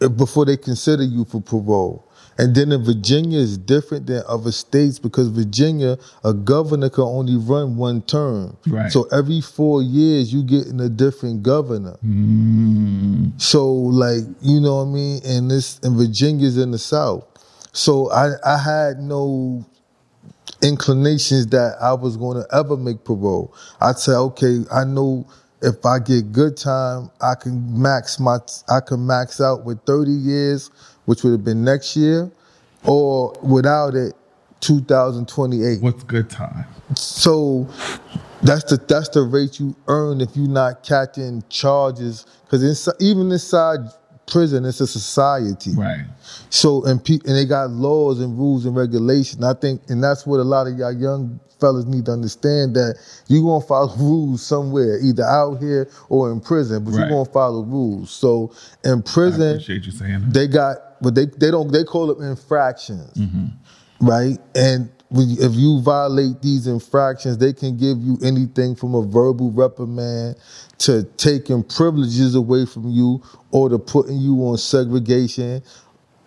uh, before they consider you for parole. And then in Virginia is different than other states because Virginia, a governor can only run one term. Right. So every four years you getting a different governor. Mm. So like, you know what I mean? And this and Virginia's in the South. So I, I had no inclinations that I was going to ever make parole. I'd say, okay, I know if I get good time, I can max my I can max out with 30 years, which would have been next year, or without it, 2028. What's good time? So that's the that's the rate you earn if you're not catching charges. Because even inside prison, it's a society. Right. So and pe- and they got laws and rules and regulations. I think, and that's what a lot of y'all young fellas need to understand that you're gonna follow *laughs* rules somewhere, either out here or in prison, but Right. you gonna follow rules. So in prison, Appreciate you saying that. they got, but they they don't they call them infractions Mm-hmm. right? And when if you violate these infractions, they can give you anything from a verbal reprimand to taking privileges away from you or to putting you on segregation,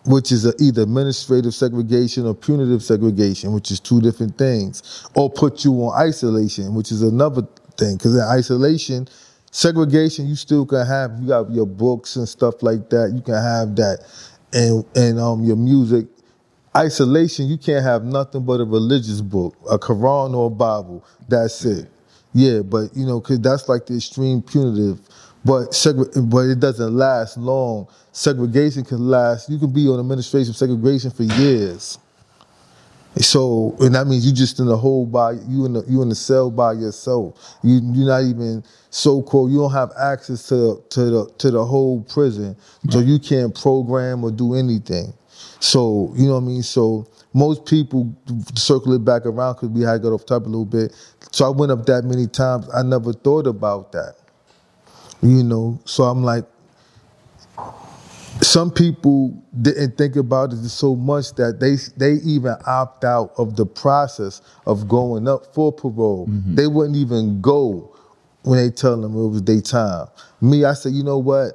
which is either administrative segregation or punitive segregation, which is two different things, or put you on isolation, which is another thing. Because in isolation, segregation, you still can have, you got your books and stuff like that, you can have that, and, and um, your music isolation, you can't have nothing but a religious book, a Quran or a Bible. That's it. Yeah, but you know, cause that's like the extreme punitive. But but it doesn't last long. Segregation can last. You can be on administration segregation for years. So and that means you just in the hole by you in the you in the cell by yourself. You you're not even so called. You don't have access to to the to the whole prison, so you can't program or do anything. So you know what I mean. So most people circle it back around because we had got off topic a little bit. So I went up that many times. I never thought about that. You know. So I'm like, some people didn't think about it so much that they they even opt out of the process of going up for parole. Mm-hmm. They wouldn't even go when they tell them it was their time. Me, I said, you know what?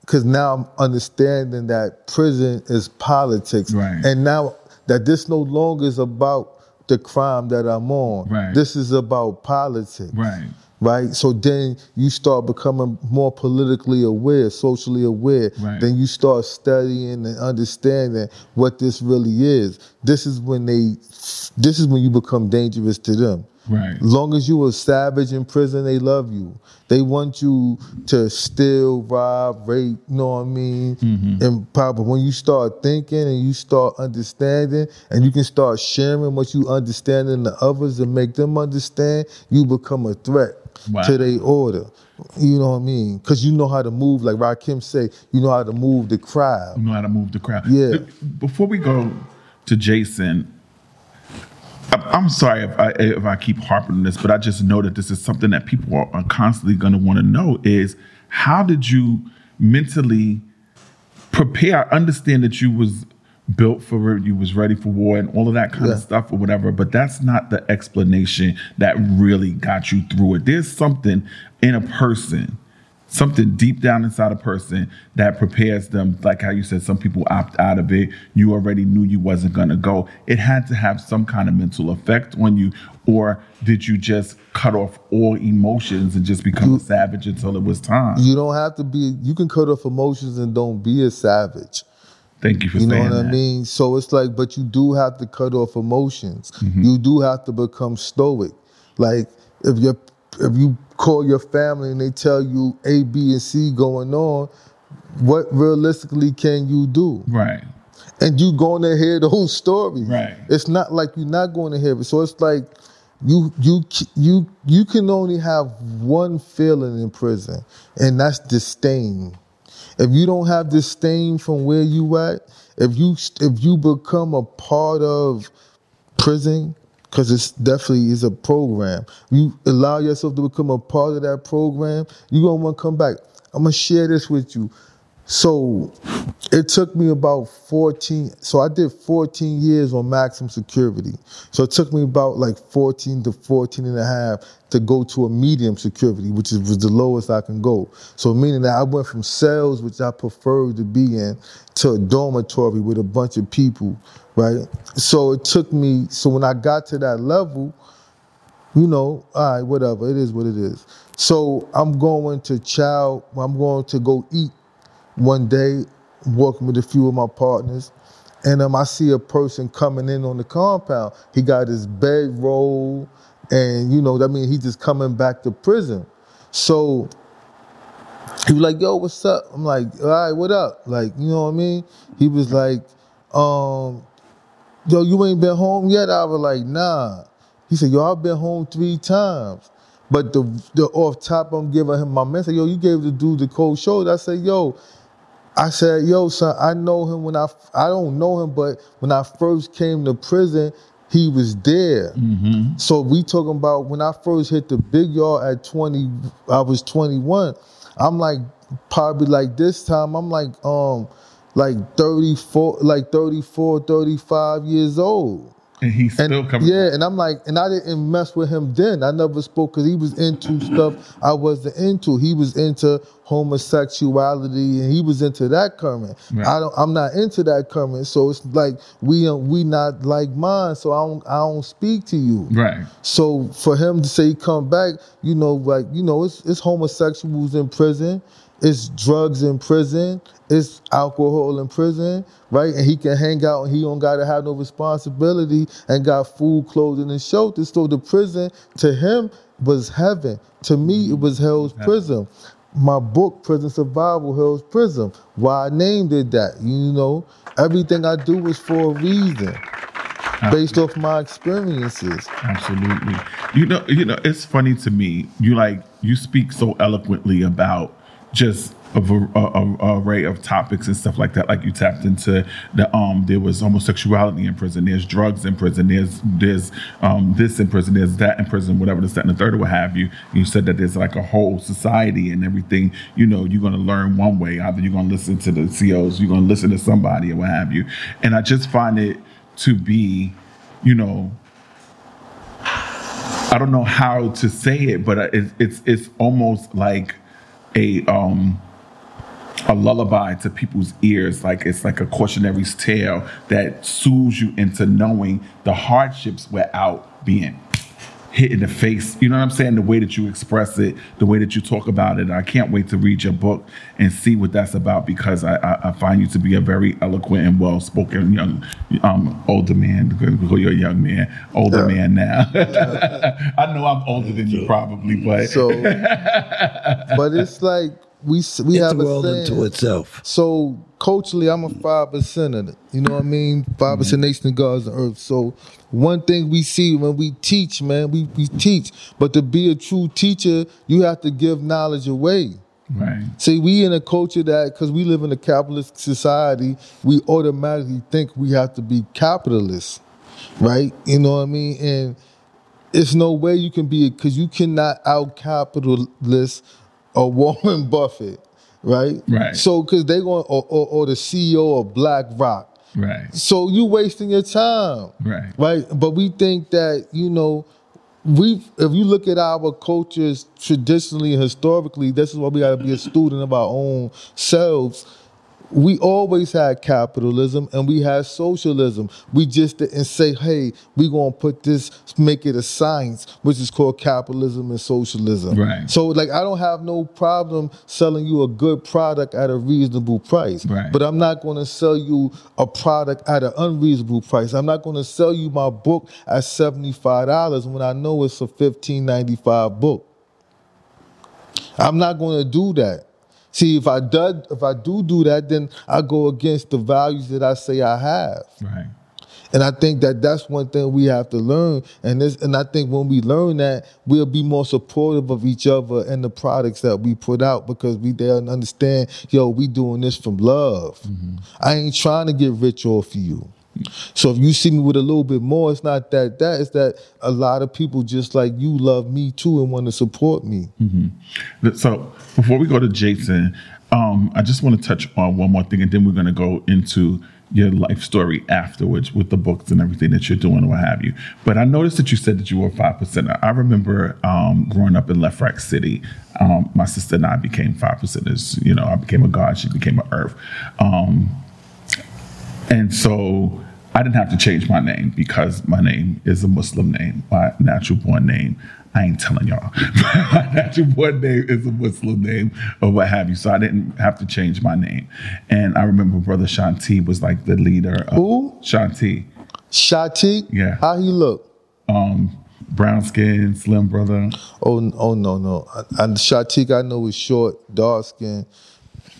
Because now I'm understanding that prison is politics, Right. and now that this no longer is about the crime that I'm on. Right. This is about politics Right. Right? So then you start becoming more politically aware, socially aware. Right. Then you start studying and understanding what this really is. This is when they, this is when you become dangerous to them. Right. As long as you a savage in prison, they love you. They want you to steal, rob, rape, you know what I mean? Mm-hmm. And probably when you start thinking and you start understanding and you can start sharing what you understand in the others and make them understand, you become a threat Wow. to their order. You know what I mean? Because you know how to move, like Rakim say, you know how to move the crowd. You know how to move the crowd. Yeah. Before we go to Jason, I'm sorry if I, if I keep harping on this, but I just know that this is something that people are, constantly going to want to know: is how did you mentally prepare? I understand that you was built for it, you was ready for war, and all of that kind of stuff or whatever. But that's not the explanation that really got you through it. There's something in a person something deep down inside a person that prepares them like how you said some people opt out of it you already knew you wasn't going to go it had to have some kind of mental effect on you or did you just cut off all emotions and just become a savage until it was time You don't have to be, you can cut off emotions and don't be a savage. thank you for You know what I mean? So it's like, but you do have to cut off emotions. Mm-hmm. You do have to become stoic. Like if you if you call your family and they tell you A, B, and C going on, what realistically can you do? right And you going to hear the whole story. Right. It's not like you're not going to hear it. So it's like you you you you can only have one feeling in prison, and that's disdain. If you don't have disdain from where you at, if you if you become a part of prison, because it's definitely is a program. You allow yourself to become a part of that program, you're gonna want to come back. I'm gonna share this with you. So it took me about 14. So I did 14 years on maximum security. So it took me about like 14 to 14 and a half to go to a medium security, which was the lowest I can go. So meaning that I went from cells, which I preferred to be in, to a dormitory with a bunch of people, right? So it took me, so when I got to that level, you know, all right, whatever, it is what it is. So I'm going to chow, I'm going to go eat one day, walking with a few of my partners, and um, I see a person coming in on the compound. He got his bed roll, and you know, that means he's just coming back to prison. So he was like, "Yo, what's up?" I'm like, "All right, what up?" Like, you know what I mean? He was like, "Um, yo, you ain't been home yet? I was like, nah. He said, yo, I've been home three times. But the the off top, I'm giving him my message. Yo, you gave the dude the cold shoulder. I said, yo, I said, yo, son, I know him when I, I don't know him, but when I first came to prison, he was there. So we talking about when I first hit the big yard at 20, I was 21. I'm like, probably like this time, I'm like, um, like 34, like 34, 35 years old. And he's still coming. Yeah, and I'm like, and I didn't mess with him then. I never spoke because he was into stuff I wasn't into. He was into homosexuality and he was into that current. Right. I don't. I'm not into that current. So it's like we uh, we not like mine. So I don't I don't speak to you. Right. So for him to say come back, you know, like you know, it's it's homosexuals in prison, it's drugs in prison, it's alcohol in prison, right? And he can hang out and he don't gotta have no responsibility and got food, clothing, and shelter. So the prison to him was heaven. To me, it was mm-hmm. hell's prison. My book, Prison Survival, Hell's Prison. Why I named it that, you know, everything I do is for a reason, based off my experiences. Absolutely. You know, you know, it's funny to me. You like you speak so eloquently about just a, a, a- array of topics and stuff like that. Like you tapped into the um, there was homosexuality in prison. There's drugs in prison. There's there's um, this in prison. There's that in prison. Whatever the that and the third or what have you. You said that there's like a whole society and everything. You know, you're gonna learn one way. Either you're gonna listen to the COs, you're gonna listen to somebody or what have you. And I just find it to be, you know, I don't know how to say it, but it's it's it's almost like a um a lullaby to people's ears, like it's like a cautionary tale that soothes you into knowing the hardships without being hit in the face. You know what I'm saying? The way that you express it, the way that you talk about it. I can't wait to read your book and see what that's about because I, I, I find you to be a very eloquent and well spoken young um older man. You're a young man, older man now. *laughs* I know I'm older than you probably, but So, *laughs* but it's like we we It's have a a world saying. unto itself. So culturally, I'm a five percent of it. You know what I mean? Five percent mm-hmm. nation of God's on earth. So one thing we see when we teach, man, we, we teach. But to be a true teacher, you have to give knowledge away. Right. See, we in a culture that because we live in a capitalist society, we automatically think we have to be capitalists, right? You know what I mean? And it's no way you can be because you cannot out capitalist a *laughs* Warren Buffett, right? Right. So because they going or, or, or the CEO of BlackRock. Right. So you wasting your time, Right. right? But we think that you know, we if you look at our cultures traditionally historically, this is why we got to be a student of our own selves. We always had capitalism and we had socialism. We just didn't say, "Hey, we're gonna put this, make it a science," which is called capitalism and socialism. Right. So, like, I don't have no problem selling you a good product at a reasonable price. Right. But I'm not going to sell you a product at an unreasonable price. I'm not going to sell you my book at $75 when I know it's a $15.95 book. I'm not going to do that. See, if I do, if I do do that, then I go against the values that I say I have. Right. And I think that that's one thing we have to learn. And this, and I think when we learn that, we'll be more supportive of each other and the products that we put out because we there and understand, yo, we doing this from love. Mm-hmm. I ain't trying to get rich off of you. So if you see me with a little bit more, it's not that that it's that a lot of people just like you love me too and want to support me. Mm-hmm. So before we go to Jason, um, I just want to touch on one more thing, and then we're going to go into your life story afterwards with the books and everything that you're doing, and what have you. But I noticed that you said that you were five percenter. I remember um, growing up in Lefrak City. Um, my sister and I became five percenters. You know, I became a god, she became an earth. Um, and so I didn't have to change my name because my name is a Muslim name, my natural born name. I ain't telling y'all. *laughs* my natural born name is a Muslim name or what have you. So I didn't have to change my name. And I remember Brother Shanti was like the leader of Who? Shanti. Shati? Yeah. How he look? Um, brown skin, slim brother. Oh, oh no, no. And Shatik I know is short, dark skin.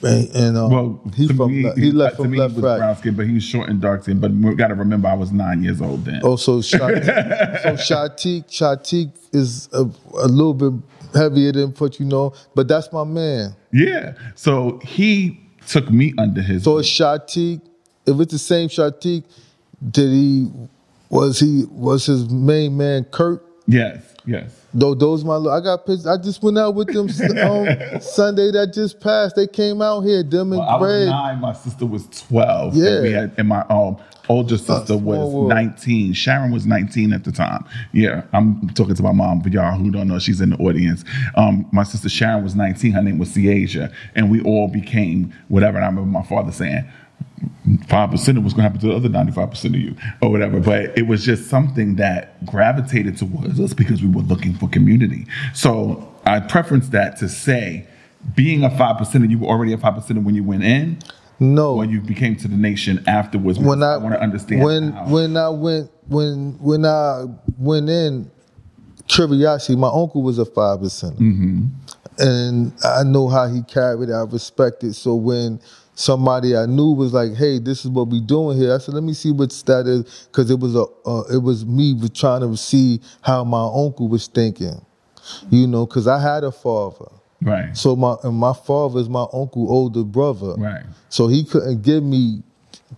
And, and uh, Well, he from me, le- he left from me, left he was right. brown skin, but he was short and dark skin. But we got to remember, I was nine years old then. Oh, so Shat- *laughs* so Shatik, Shatik is a, a little bit heavier than what you know, but that's my man. Yeah. So he took me under his. So it's Shatik. If it's the same Shatik, did he was he was his main man Kurt? Yes, yes. Though those my I got pissed. I just went out with them *laughs* um, Sunday that just passed. They came out here, them and Well, I was Greg. nine. My sister was twelve. Yeah. And, we had, and my um older sister was world. nineteen. Sharon was nineteen at the time. Yeah, I'm talking to my mom. For y'all who don't know, she's in the audience. Um, my sister Sharon was nineteen. Her name was Ciasia, and we all became whatever. And I remember my father saying. Five percent of what's going to happen to the other ninety-five percent of you, or whatever. But it was just something that gravitated towards us because we were looking for community. So I preference that to say, being a five percent, you were already a five percent when you went in. No, when you became to the nation afterwards. when I, want to understand when how. when I went when when I went in curiosity. My uncle was a five percent, Mm-hmm. and I know how he carried it. I respect it. So when somebody I knew was like, "Hey, this is what we doing here," I said, "Let me see what that is," because it was a uh, it was me trying to see how my uncle was thinking, you know, because I had a father. Right. So my and my father is my uncle older brother. Right. So he couldn't give me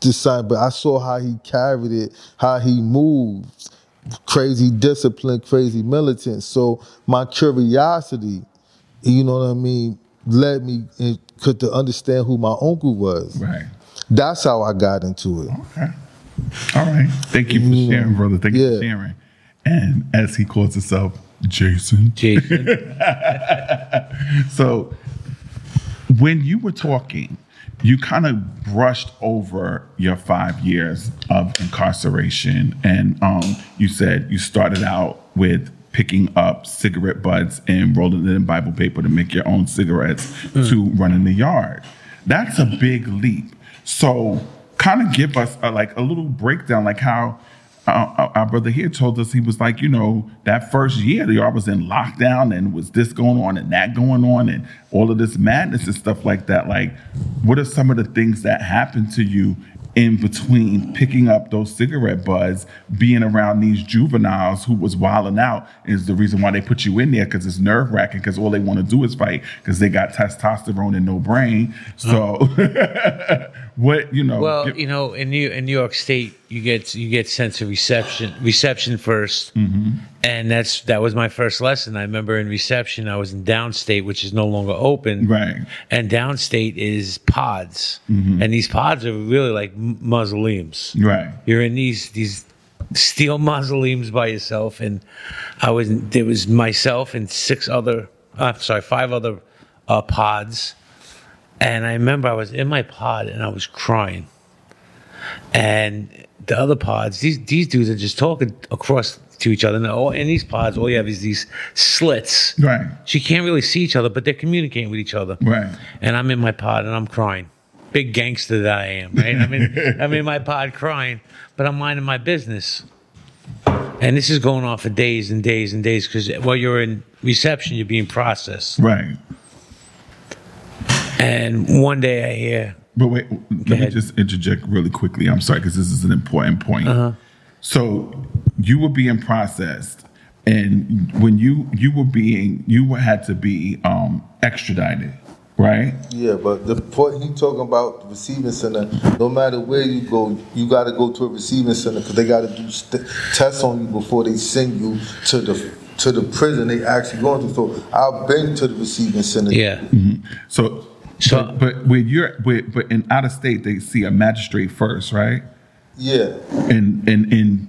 the sign, but I saw how he carried it, how he moved, crazy discipline, crazy militant. So my curiosity, you know what I mean, led me in, could to understand who my uncle was. Right. That's how I got into it. Okay. All right. Thank you for Mm. sharing, brother. Thank you for sharing. And as he calls himself, Jason. Jason. *laughs* so when you were talking, you kind of brushed over your five years of incarceration. And um, you said you started out with picking up cigarette butts and rolling it in Bible paper to make your own cigarettes to run in the yard. That's a big leap. So, kind of give us a, like a little breakdown, like how uh, our brother here told us he was like, you know, that first year, the yard was in lockdown and was this going on and that going on and all of this madness and stuff like that. Like, what are some of the things that happened to you in between picking up those cigarette butts, being around these juveniles who was wilding out is the reason why they put you in there because it's nerve wracking because all they want to do is fight because they got testosterone and no brain. So, uh-huh. *laughs* what you know? Well, give- you know, in New in New York State, you get you get sense of reception reception 1st Mhm. and that's that was my first lesson. I remember in reception, I was in downstate, which is no longer open, right? And downstate is pods, Mhm. and these pods are really like mausoleums, Right. You're in these these steel *laughs* mausoleums by yourself, and I was there was myself and six other, uh, sorry, five other uh, pods, and I remember I was in my pod and I was crying, and the other pods, these these dudes are just talking across to each other. And all in these pods, all you have is these slits. Right. So you can't really see each other, but they're communicating with each other. Right. And I'm in my pod and I'm crying. Big gangster that I am, right? I'm in, *laughs* I'm in my pod crying, but I'm minding my business. And this is going on for days and days and days because while you're in reception, you're being processed. Right. And one day I hear, But wait, let me just interject really quickly. I'm sorry because this is an important point. Uh-huh. So you were being processed, and when you you were being you were, had to be um, extradited, right? Yeah, but the point he talking about the receiving center. No matter where you go, you got to go to a receiving center because they got to do st- tests on you before they send you to the to the prison they actually going to. So I've been to the receiving center. Yeah. Mhm. So, so but, but when but, but in out of state, they see a magistrate first, right? Yeah. In in in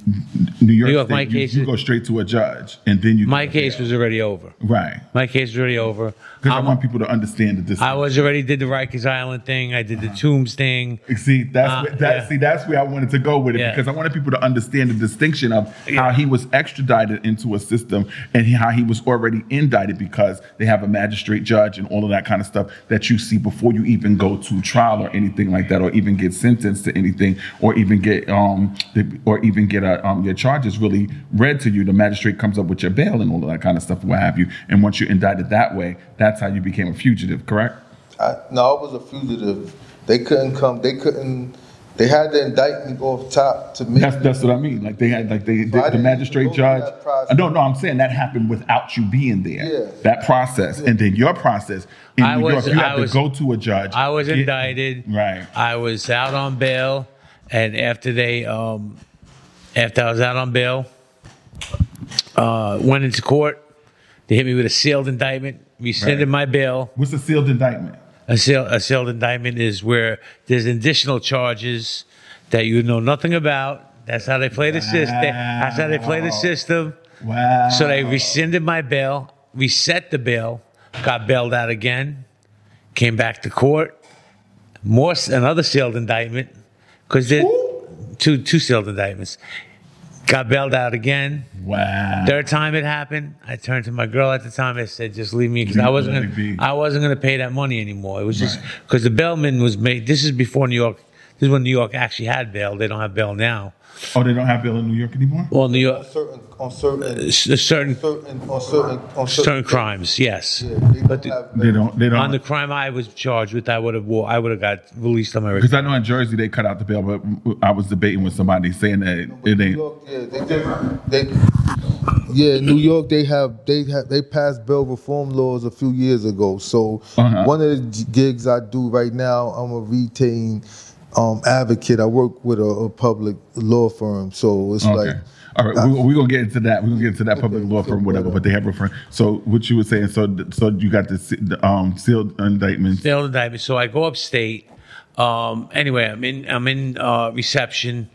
New York, New York, State, my you, case you is- go straight to a judge, and then you my case was already over. right. My case was already over. Because I want people to understand that this. I was already did the Rikers Island thing. I did the Tombs thing. See, that's Uh, where, that, yeah. see, that's where I wanted to go with it Yeah. because I wanted people to understand the distinction of how he was extradited into a system and how he was already indicted because they have a magistrate judge and all of that kind of stuff that you see before you even go to trial or anything like that, or even get sentenced to anything, or even get um, the, or even get a, um, your charges really read to you. The magistrate comes up with your bail and all of that kind of stuff, what have you. And once you're indicted that way, that's how you became a fugitive, correct? I, no, I was a fugitive. They couldn't come. They couldn't. They had to indict me off top to me. That's that's what I mean. Like they had like they, So I the, the magistrate judge. through that process. No, no, I'm saying that happened without you being there. Yeah. That process, and then your process in I New was- York, you I have was- to go to a judge. I was get- indicted. Right. I was out on bail, and after they, um, after I was out on bail, uh, went into court. They hit me with a sealed indictment, rescinded Right. my bail. What's a sealed indictment? A sealed, a sealed indictment is where there's additional charges that you know nothing about. That's how they play the system. That's how they play the system. Wow. So they rescinded my bail, reset the bail, got bailed out again, came back to court, more another sealed indictment because they two two sealed indictments. Got bailed out again. Wow. Third time it happened, I turned to my girl at the time. I said, "Just leave me because I wasn't gonna, be. I wasn't going to pay that money anymore. It was just because the bailman was made. This is before New York. This is when New York actually had bail. They don't have bail now. Oh, they don't have bail in New York anymore. Well, New York, certain on certain uh, certain certain on certain on certain crimes, yes. but They don't. They don't. On the crime I was charged with, I would have I would have got released on my because I know in Jersey they cut out the bail, but I was debating with somebody saying that it ain't. Yeah, they did. They, yeah, New York. They have they have they passed bail reform laws a few years ago. So Uh-huh. one of the gigs I do right now, I'm a retain um, advocate. I work with a, a public law firm. So it's Okay. like All right, we're we gonna get into that. We're gonna get into that public law firm, whatever. But they have refer. So what you were saying? So so you got the, the um, sealed indictments. Sealed indictment. So I go upstate. Um, anyway, I'm in I'm in uh, reception,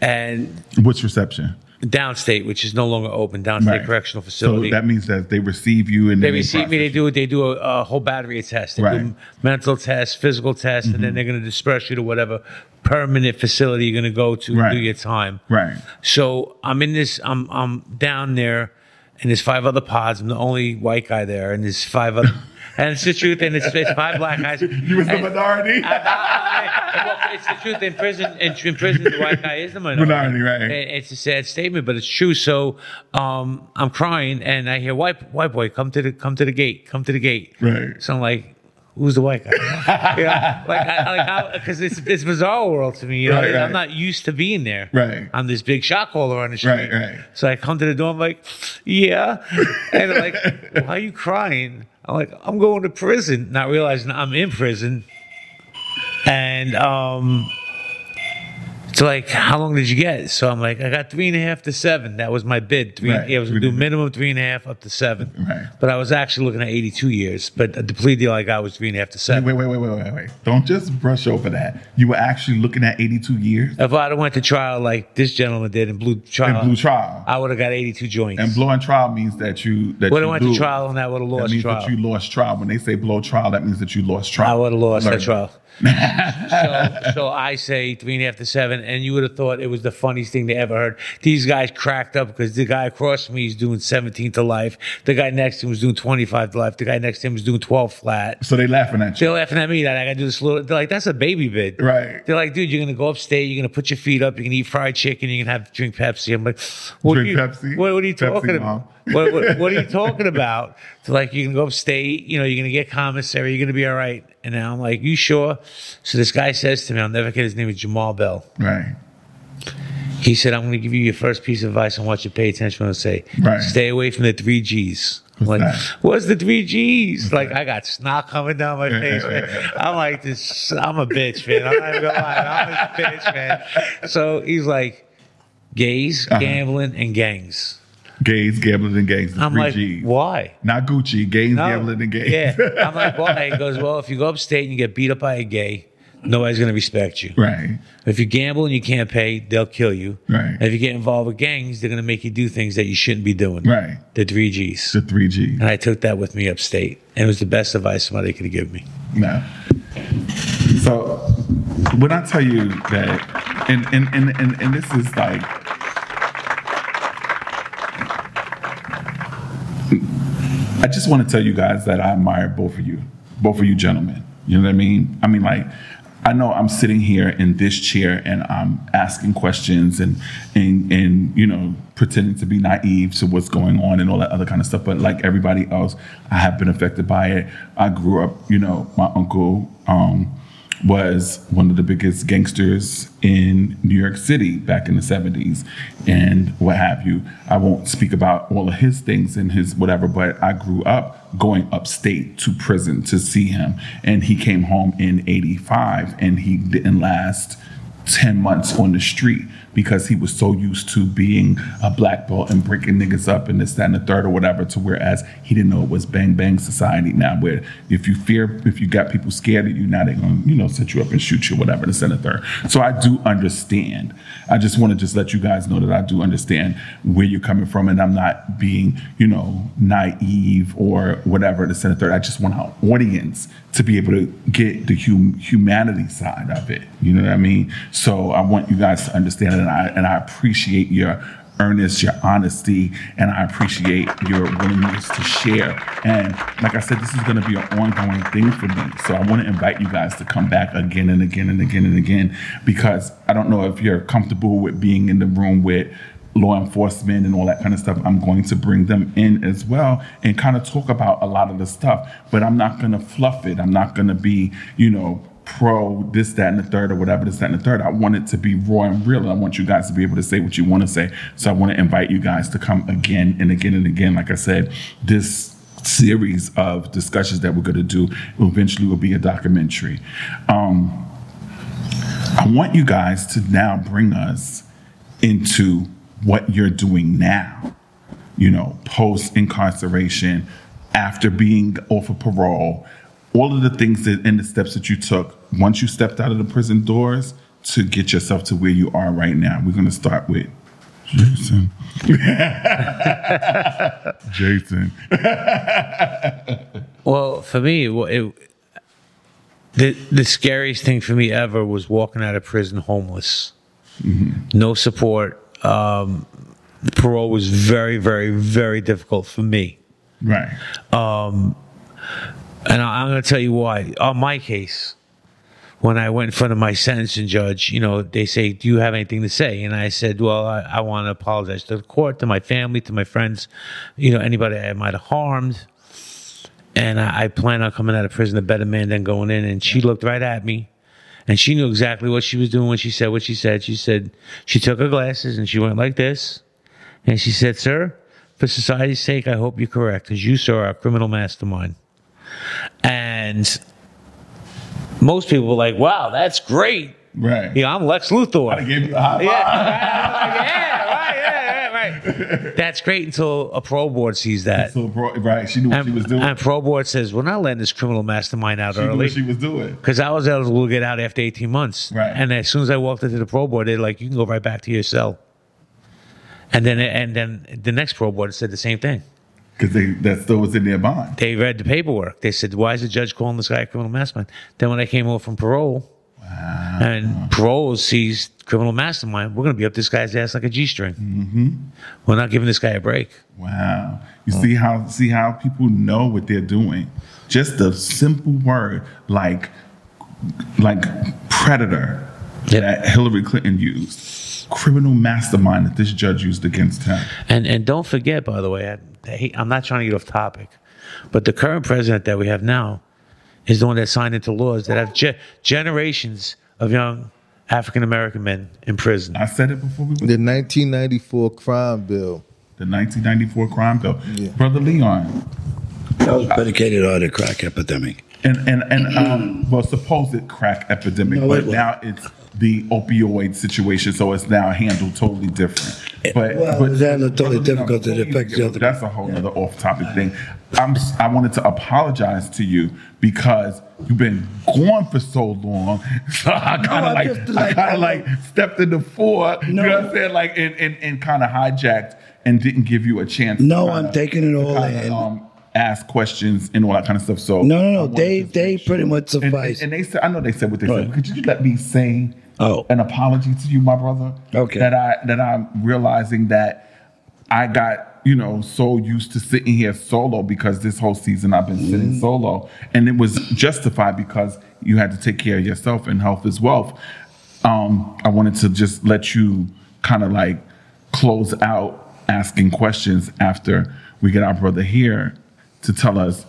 and What's reception? Downstate, which is no longer open, downstate Right. correctional facility. So that means that they receive you and they then receive me. They do they do a, a whole battery of tests. They Right. Mm-hmm. do mental tests, physical tests, and then they're going to disperse you to whatever permanent facility you're going to go to Right. do your time. Right. So I'm in this. I'm I'm down there, and there's five other pods. I'm the only white guy there, and there's five other. *laughs* And it's the truth, and it's, it's five black guys. *laughs* You was the minority. *laughs* well, it's the truth. In prison, in, in prison, the white guy is the minority. Minority, right. And It's a sad statement, but it's true. So um, I'm crying, and I hear white white boy come to the come to the gate, come to the gate. Right. So I'm like, who's the white guy? *laughs* yeah, like I, like because it's it's bizarre world to me. You know, Right, right. I'm not used to being there. Right. I'm this big shot caller on the street. Right, right. So I come to the door. I'm like, yeah, and they're like, why are you crying? I'm like, I'm going to prison, not realizing I'm in prison. And um, it's like, how long did you get? So I'm like, I got three and a half to seven. That was my bid. Three, Right. yeah, I was gonna do minimum three and a half up to seven. Right. But I was actually looking at 82 years. But the plea deal I got was three and a half to seven. Wait, wait, wait, wait, wait, wait. Don't just brush over that. You were actually looking at 82 years If I'd have went to trial like this gentleman did in blew trial, in blew trial. I would have got 82 joints. And blowing trial means that you that Would have went to trial and I would have That lost means trial. that you lost trial. When they say blow trial, that means that you lost trial. I would have lost Learn that trial. So, so I say three and a half to seven, and you would have thought it was the funniest thing they ever heard. These guys cracked up because the guy across from me is doing 17 to life. The guy next to him was doing 25 to life. The guy next to him was doing 12 flat. So they laughing at you. They're laughing at me that I got to do this little. They're like, "That's a baby bid." Right. They're like, "Dude, you're gonna go upstate. You're gonna put your feet up. You can eat fried chicken. You can have drink Pepsi." I'm like, "What Drink are you, Pepsi? What, what are you Pepsi, talking Mom. What, what, what are you talking about? So like, you can go upstate. You know, you're gonna get commissary. You're gonna be all right. And now I'm like, "You sure?" So this guy says to me, "I'll never forget his name is Jamal Bell." Right. He said, "I'm gonna give you your first piece of advice. I want you pay attention. What I say. Right. Stay away from the three G's." I'm like, what's the three G's? Like, I got snot coming down my face. man. *laughs* I'm like, this. I'm a bitch, man. I'm not even gonna lie. I'm a bitch, man. So he's like, gays, Uh-huh. gambling, and gangs. Gays, gambling, and gangs. I'm Three like, Gs. why? Not Gucci. Gays, No. gambling, and gays. Yeah. I'm like, why? *laughs* He goes, well, if you go upstate and you get beat up by a gay, nobody's gonna respect you. Right. If you gamble and you can't pay, they'll kill you. Right. And if you get involved with gangs, they're gonna make you do things that you shouldn't be doing. Right. The three G's. The three Gs. And I took that with me upstate. And it was the best advice somebody could give me. No. So when I tell you that, and and and and, and this is like, I just want to tell you guys that I admire both of you, both of you gentlemen. You know what I mean? I mean, like, I know I'm sitting here in this chair and I'm asking questions and and and you know pretending to be naive to what's going on and all that other kind of stuff. But like everybody else, I have been affected by it. I grew up, you know, my uncle. Um, was one of the biggest gangsters in New York City back in the 70s and what have you. I won't speak about all of his things and his whatever, but I grew up going upstate to prison to see him. And he came home in 85 and he didn't last 10 months on the street because he was so used to being a black belt and breaking niggas up and this, that, and the third or whatever to whereas he didn't know it was bang bang society. Now where if you fear if you got people scared of you now they're gonna you know set you up and shoot you whatever this and the third. So I do understand. I just want to just let you guys know that I do understand where you're coming from and I'm not being you know naive or whatever this and the third. I just want our audience to be able to get the hum- humanity side of it you know what I mean so I want you guys to understand it and I and I appreciate your earnest, your honesty, and I appreciate your willingness to share. And like I said, this is going to be an ongoing thing for me. So I want to invite you guys to come back again and again and again and again because I don't know if you're comfortable with being in the room with law enforcement and all that kind of stuff. I'm going to bring them in as well and kind of talk about a lot of the stuff, but I'm not going to fluff it. I'm not going to be, you know, pro this, that, and the third, or whatever this, that, and the third. I want it to be raw and real. And I want you guys to be able to say what you want to say. So I want to invite you guys to come again and again and again. Like I said, this series of discussions that we're going to do eventually will be a documentary. Um, I want you guys to now bring us into what you're doing now, you know, post incarceration, after being off of parole, all of the things that and the steps that you took once you stepped out of the prison doors to get yourself to where you are right now. We're going to start with Jason. *laughs* Jason. Well, for me, it, it, the the scariest thing for me ever was walking out of prison homeless, mm-hmm. no support. Um, parole was very, very, very difficult for me. Right. Um, and I, I'm going to tell you why. On my case, when I went in front of my sentencing judge, you know, they say, "Do you have anything to say?" And I said, "Well, I, I want to apologize to the court, to my family, to my friends, you know, anybody I might have harmed." And I, I plan on coming out of prison a better man than going in. And she looked right at me, and she knew exactly what she was doing when she said what she said. She said she took her glasses and she went like this, and she said, "Sir, for society's sake, I hope you're correct, because you, sir, are a criminal mastermind." And most people were like, "Wow, that's great." Right. Yeah, I'm Lex Luthor. I gave you a high five. Yeah, *laughs* right, yeah, right, right. That's great until a pro board sees that. So, bro, right, she knew what and, she was doing. and pro board says, "We're not letting this criminal mastermind out She knew early." what she was doing. Because I was eligible to get out after 18 months. Right. And as soon as I walked into the pro board, they're like, you can go right back to your cell. And then and then the next pro board said the same thing. Because they that still was in their bond. They read the paperwork. They said, why is the judge calling this guy a criminal mastermind? Then when I came over from parole, and parole sees criminal mastermind, we're going to be up this guy's ass like a G string. Mm-hmm. We're not giving this guy a break. Wow. You see how see how people know what they're doing. Just a simple word like like predator that Hillary Clinton used. Criminal mastermind that this judge used against him. And and don't forget, by the way, I, I I'm not trying to get off topic, but the current president that we have now is the one that signed into laws that have ge- generations of young African American men in prison. I said it before we The 1994 crime bill. The 1994 crime bill. Brother Leon. That was predicated on the crack epidemic. And and and um, well, supposed crack epidemic, No, but it now it's the opioid situation, so it's now handled totally different. But Well, but it's handled totally different because it affects the other That's a whole other off-topic thing. I'm I wanted to apologize to you because you've been gone for so long, *laughs* so I kind of like just I kind of like stepped in the fore. You know what I'm saying? Like and and, and kind of hijacked and didn't give you a chance. No, to I'm taking it all kinda, in. Um, ask questions and all that kind of stuff. So No, no, no. They they pretty much and, suffice. and they said, I know they said what they Right. said. Could you let me say Oh. an apology to you, my brother? Okay. That I that I'm realizing that I got you know, so used to sitting here solo because this whole season I've been sitting solo. And it was justified because you had to take care of yourself and health is wealth. Um, I wanted to just let you kind of like close out asking questions after we get our brother here to tell us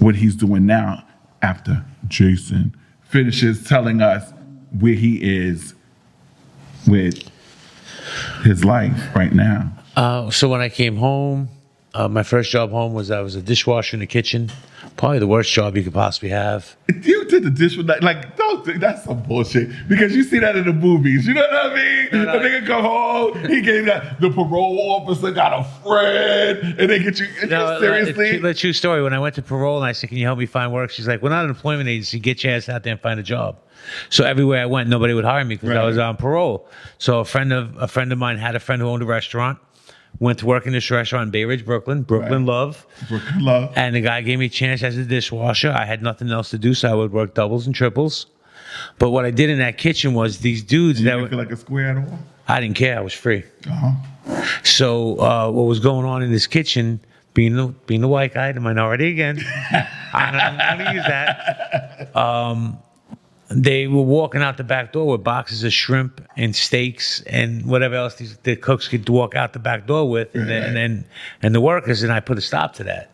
what he's doing now after Jason finishes telling us where he is with his life right now. Uh, so when I came home, uh, my first job home was I was a dishwasher in the kitchen. Probably the worst job you could possibly have. You did the dish with that, like, don't think that's some bullshit because you see that in the movies. You know what I mean? No, no. The nigga come home, he gave that, the parole officer got a friend, and they get you, No, seriously? A true story. When I went to parole and I said, "Can you help me find work?" She's like, "We're not an employment agency. Get your ass out there and find a job." So everywhere I went, nobody would hire me because I was on parole. So a friend of a friend of mine had a friend who owned a restaurant. Went to work in this restaurant in Bay Ridge, Brooklyn, Brooklyn Love. Brooklyn Love. And the guy gave me a chance as a dishwasher. I had nothing else to do, so I would work doubles and triples. But what I did in that kitchen was these dudes You that were, feel like a square at all? I didn't care. I was free. Uh-huh. So uh, what was going on in this kitchen? Being the being the white guy, the minority again. I'm not going to use that. Um, they were walking out the back door with boxes of shrimp and steaks and whatever else these, the cooks could walk out the back door with, and then and then and the workers. And I put a stop to that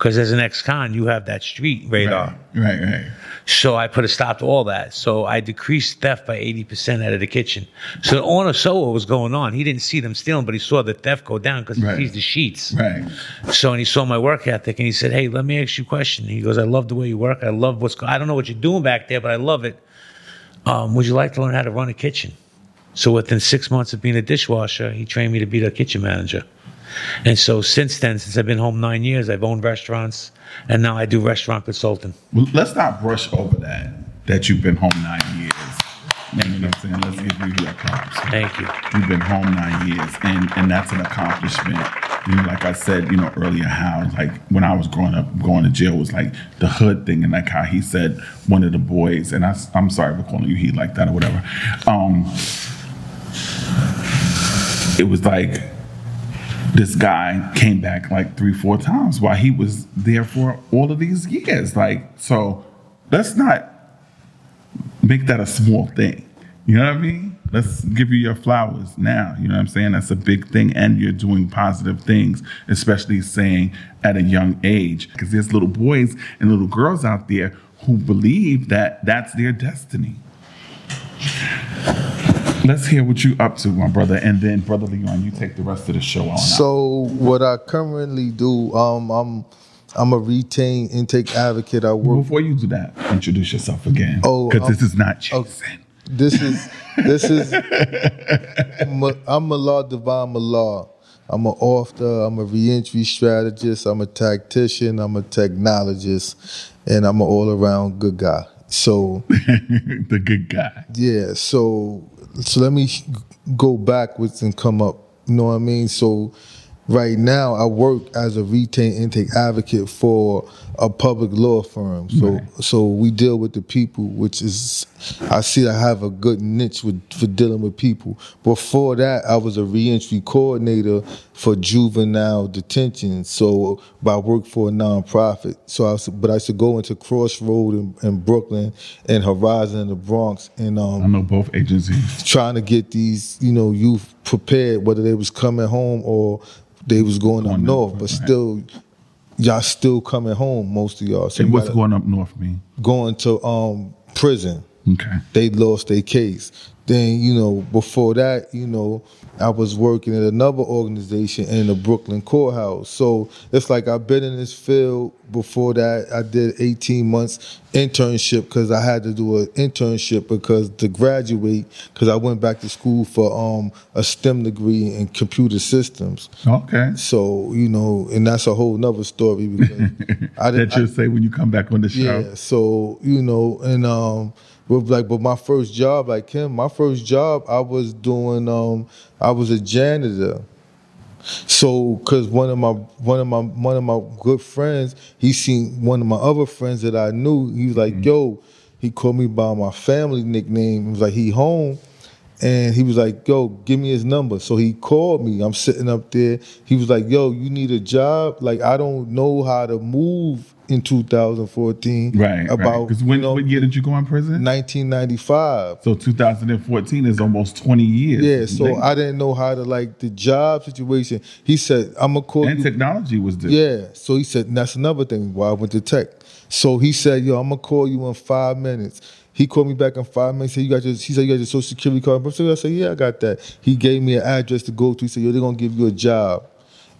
because as an ex-con, you have that street radar. Right, right. So I put a stop to all that. So I decreased theft by 80% out of the kitchen. So the owner saw what was going on. He didn't see them stealing, but he saw the theft go down because Right. he sees the sheets. Right. So and he saw my work ethic and he said, Hey, let me ask you a question. He goes, I love the way you work. I love what's going I don't know what you're doing back there, but I love it. Um, would you like to learn how to run a kitchen? So within six months of being a dishwasher, he trained me to be the kitchen manager. And so since then, since I've been home nine years, I've owned restaurants and now I do restaurant consulting. Well, let's not brush over that, that you've been home nine years. You know what I'm saying? Let's give you your props. Thank you. You've been home nine years, and and that's an accomplishment. You know, like I said, you know earlier, how like when I was growing up, going to jail was like the hood thing, and like how he said one of the boys, and I, I'm sorry for calling you he like that or whatever. Um, it was like this guy came back like three, four times while he was there for all of these years. Like, so let's not make that a small thing. You know what I mean? Let's give you your flowers now. You know what I'm saying? That's a big thing. And you're doing positive things, especially saying at a young age. Because there's little boys and little girls out there who believe that that's their destiny. Let's hear what you up to, my brother. And then, Brother Leon, you take the rest of the show on. out. So what I currently do, um, I'm I'm a retain intake advocate. I work. Before you do that, introduce yourself again. Oh, because this um, is not Jason. This is this is *laughs* I'm Mallah Divine Mallah. I'm an author, I'm a reentry strategist, I'm a tactician, I'm a technologist, and I'm an all around good guy. So *laughs* the good guy. Yeah, so so let me go backwards and come up. You know what I mean? So right now I work as a retail intake advocate for a public law firm. So so we deal with the people, which is I see I have a good niche with for dealing with people. Before that, I was a reentry coordinator for juvenile detention. So but I work for a nonprofit. So I was, but I used to go into Crossroad in, in Brooklyn and Horizon in the Bronx and um I know both agencies. trying to get these, you know, youth prepared, whether they was coming home or they was going up north, but still, y'all still coming home, most of y'all. So and what's going up north mean? going to um prison. Okay. They lost their case. Then, you know, before that, you know, I was working at another organization in the Brooklyn courthouse. So it's like I've been in this field before that. I did 18 months internship because I had to do an internship because to graduate, because I went back to school for um a STEM degree in computer systems. Okay. So, you know, and that's a whole nother story because *laughs* I that you'll say when you come back on the show. yeah, so you know, and um, with like, but my first job, like him, my first job, I was doing, um, I was a janitor. So, cause one of my one of my one of my good friends, he seen one of my other friends that I knew. He was like, "Yo," he called me by my family nickname. He was like, "He home." And he was like, "Yo, give me his number." So he called me. I'm sitting up there. He was like, "Yo, you need a job? Like I don't know how to move in 2014. Right. About Because when what year did you go in prison? 1995. So 2014 is almost 20 years. Yeah, so. I didn't know how to like the job situation. He said, "I'm gonna call and you." technology was different. Yeah. So he said, and that's another thing why I went to tech. So he said, "Yo, I'm gonna call you in five minutes." He called me back in five minutes. He said, "You got your," he said, "You got your social security card." I said, "Yeah, I got that." He gave me an address to go to. He said, "Yo, they're gonna give you a job."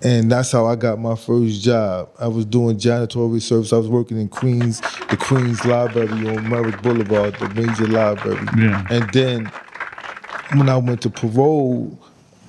And that's how I got my first job. I was doing janitorial service. I was working in Queens, the Queens Library on Merrick Boulevard, the major library. Yeah. And then when I went to parole,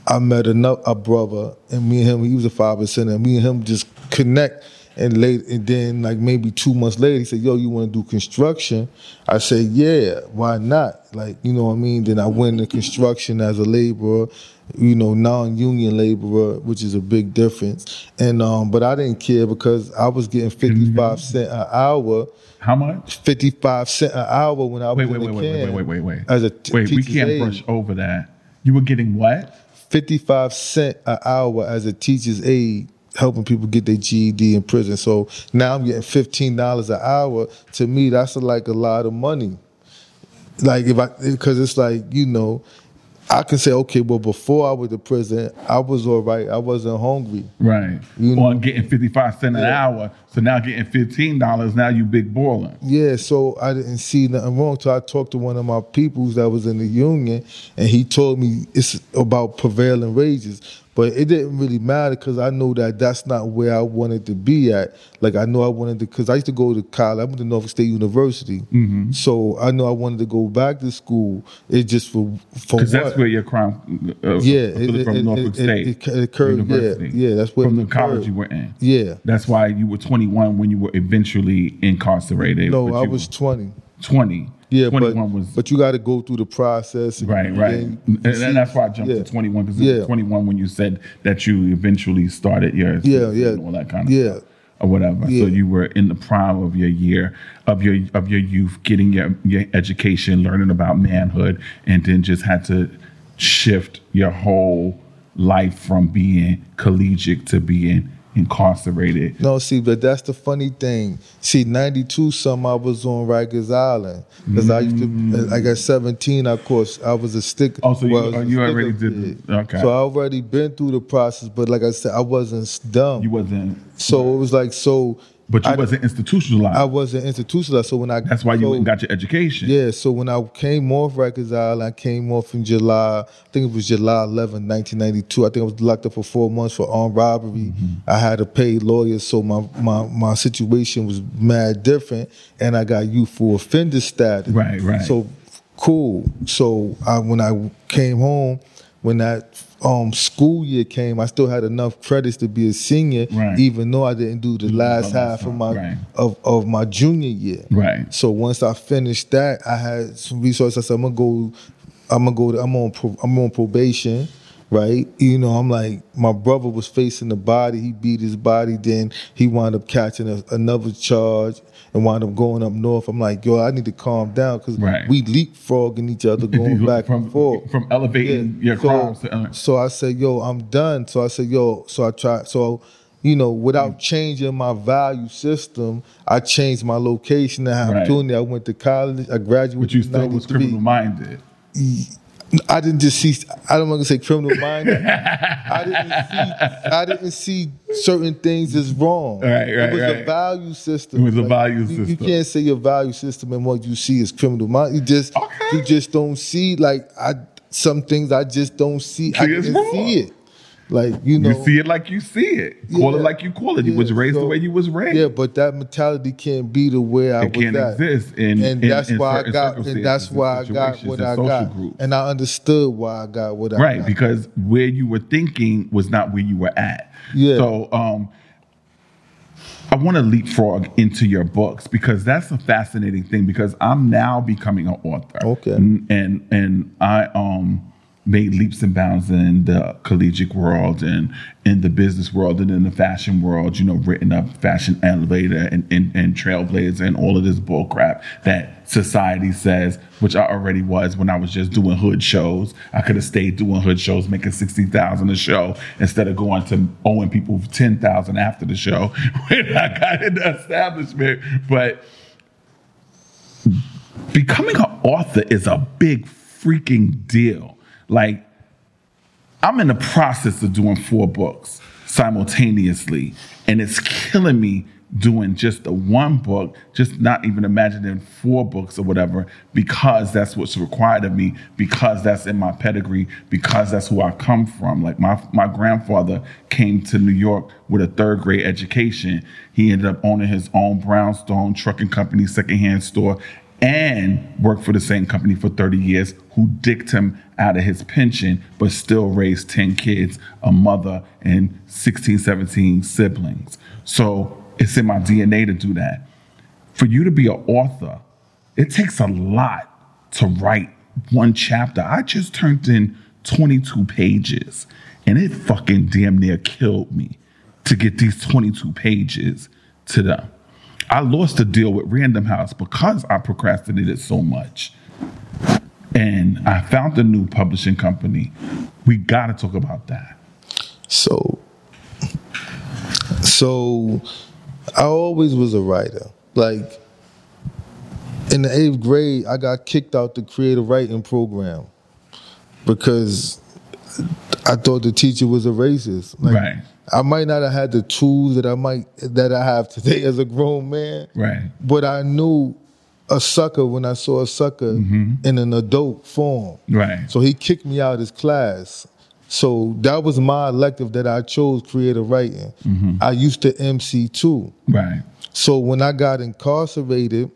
I met another a brother, and me and him, he was a five percenter. And me and him just connect. And late, and then like maybe two months later, he said, "Yo, you want to do construction?" I said, "Yeah, why not?" Like you know what I mean. Then I went into construction as a laborer, you know, non-union laborer, which is a big difference. And um, but I didn't care because I was getting fifty-five cent an hour. How much? Fifty-five cent an hour when I was Wait, wait, wait, wait, wait, wait, wait, wait. As a t- Wait, we can't aide. brush over that. You were getting what? 55 cent an hour as a teacher's aide helping people get their GED in prison. So now I'm getting $15 an hour. To me, that's like a lot of money. Like if I, because it's like, you know, I can say, okay, well, before I was to prison, I was all right. I wasn't hungry. Right. You Or getting 55 cents an hour. So now getting $15, now you big balling. Yeah, so I didn't see nothing wrong. So I talked to one of my peoples that was in the union, and he told me it's about prevailing wages. But it didn't really matter because I know that that's not where I wanted to be at. Like I know I wanted to, because I used to go to college. I went to Norfolk State University, Mhm. so I know I wanted to go back to school. It just for for Because that's where your crime, uh, Yeah, from it- it- Norfolk it- State it- it occurred, yeah, University. yeah, that's where from the college you were in. Yeah. That's why you were 21 when you were eventually incarcerated. no, I was twenty. 20. Yeah, 21 but, was but you got to go through the process. and right, right, then and, you and see- that's why I jumped yeah. to 21 because Yeah. it was 21 when you said that you eventually started your Yeah, yeah. and all that kind of Yeah. stuff or whatever. Yeah. So you were in the prime of your year of your of your youth, getting your your education, learning about manhood, and then just had to shift your whole life from being collegiate to being incarcerated. No, see, but that's the funny thing. See, '92, some I was on Rikers Island because I used to. Mm. Like at 17, of course, I was a stick. Oh, so you, well, I was oh, you already did. kid. Okay. So I already been through the process, but like I said, I wasn't dumb. You wasn't. So it was like so. But you I- wasn't institutionalized. I wasn't institutionalized. So when I That's why you so- got your education. Yeah, so when I came off Rikers Island, I came off in July, I think it was July 11, 1992. I think I was locked up for four months for armed robbery. Mm-hmm. I had to pay lawyers, so my, my, my situation was mad different, and I got youthful offender status. Right, right. So cool. So I, when I came home, when that um, school year came, I still had enough credits to be a senior, Right. even though I didn't do the last half of my right. of, of my junior year. Right. So once I finished that, I had some resources. I said, I'm gonna go. I'm gonna go. I'm on. Pro, I'm on probation, right? You know, I'm like my brother was facing the body. He beat his body. Then he wound up catching a, another charge and wound up going up north. I'm like, yo, I need to calm down because Right. we leapfrogging each other, *laughs* going back from, and forth. From elevating your So- crimes to So I said, yo, I'm done. So I said, yo, so I tried. So, you know, without mm. changing my value system, I changed my location and Right. opportunity. I went to college. I graduated. but you still was criminal minded. I didn't just see. I don't want to say criminal minded. I didn't see. I didn't see certain things as wrong. Right, right, It was a value system. It was a value you, You can't say your value system and what you see is criminal mind. You just you just don't see like I some things I just don't see. I See, it's didn't see it. Like you know, you see it like you see it. Call it like you call it. You was Yeah, raised the way you was raised. Yeah, but that mentality can't be the way I It was can't at. exist in- and in- that's in why I got, and that's why I got what I got, groups. and I understood why I got what I right got. because where you were thinking was not where you were at Yeah. so um i want to leapfrog into your books because that's a fascinating thing because i'm now becoming an author Okay. and and, and i um made leaps and bounds in the collegiate world and in the business world and in the fashion world, you know, written up Fashion Elevator and, and, and Trailblazer and all of this bull crap that society says, which I already was when I was just doing hood shows. I could have stayed doing hood shows, making 60000 a show instead of going to owing people 10000 after the show *laughs* when I got in the establishment. But becoming an author is a big freaking deal. Like, I'm in the process of doing four books simultaneously, and it's killing me doing just the one book, just not even imagining four books or whatever, because that's what's required of me, because that's in my pedigree, because that's who I come from. Like my my grandfather came to New York with a third grade education. He ended up owning his own brownstone trucking company, secondhand store, and worked for the same company for 30 years, who dicked him out of his pension, but still raised 10 kids, a mother, and 16, 17 siblings. So it's in my DNA to do that. For you to be an author, it takes a lot to write one chapter. I just turned in 22 pages, and it fucking damn near killed me to get these 22 pages to them. I lost a deal with Random House because I procrastinated so much. And I found a new publishing company. We got to talk about that. So, so I always was a writer. Like in the eighth grade, I got kicked out the creative writing program because I thought the teacher was a racist. Like, Right. I might not have had the tools that I might that I have today as a grown man. Right. But I knew a sucker when I saw a sucker Mm-hmm. in an adult form. Right. So he kicked me out of his class. So that was my elective that I chose creative writing. Mhm. I used to MC too. Right. So when I got incarcerated,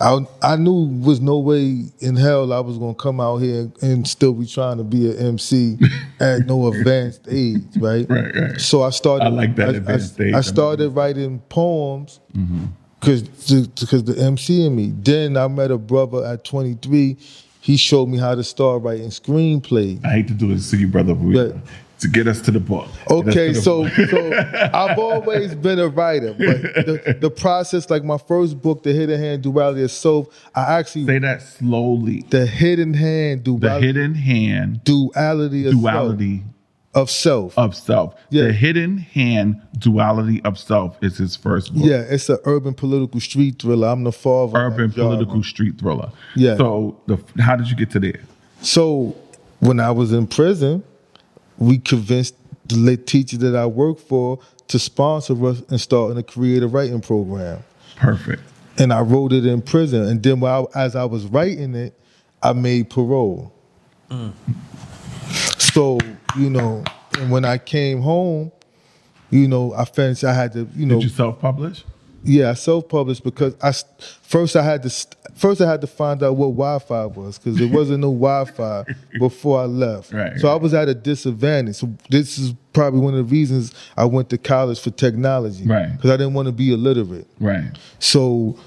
I I knew was no way in hell I was gonna come out here and still be trying to be an MC *laughs* at no advanced age, right? Right, right. So I started. I like that I, advanced I, age. I started writing poems Mm-hmm. because because the MC in me. Then I met a brother at 23. He showed me how to start writing screenplays. I hate to do this to you, brother, but to get us to the book. Okay, the so book. so I've always been a writer, but the, *laughs* the process, like my first book, The Hidden Hand Duality of Self, I actually say that slowly. The Hidden Hand the Duality, hidden hand duality of duality self, of self. of self. Yeah. The hidden hand duality of self is his first book. Yeah, it's an urban political street thriller. I'm the father. Urban that genre. political street thriller. Yeah. So the how did you get to there? So when I was in prison, we convinced the teacher that I worked for to sponsor us and start in a creative writing program. Perfect. And I wrote it in prison. And then while as I was writing it, I made parole. Mm. So, you know, and when I came home, you know, I finished, I had to, you know. Did you self publish? Yeah, I self-published because I first I had to first I had to find out what Wi-Fi was because there wasn't no Wi-Fi *laughs* before I left. Right, so I was at a disadvantage. So this is probably one of the reasons I went to college for technology. Right. Because I didn't want to be illiterate. Right. So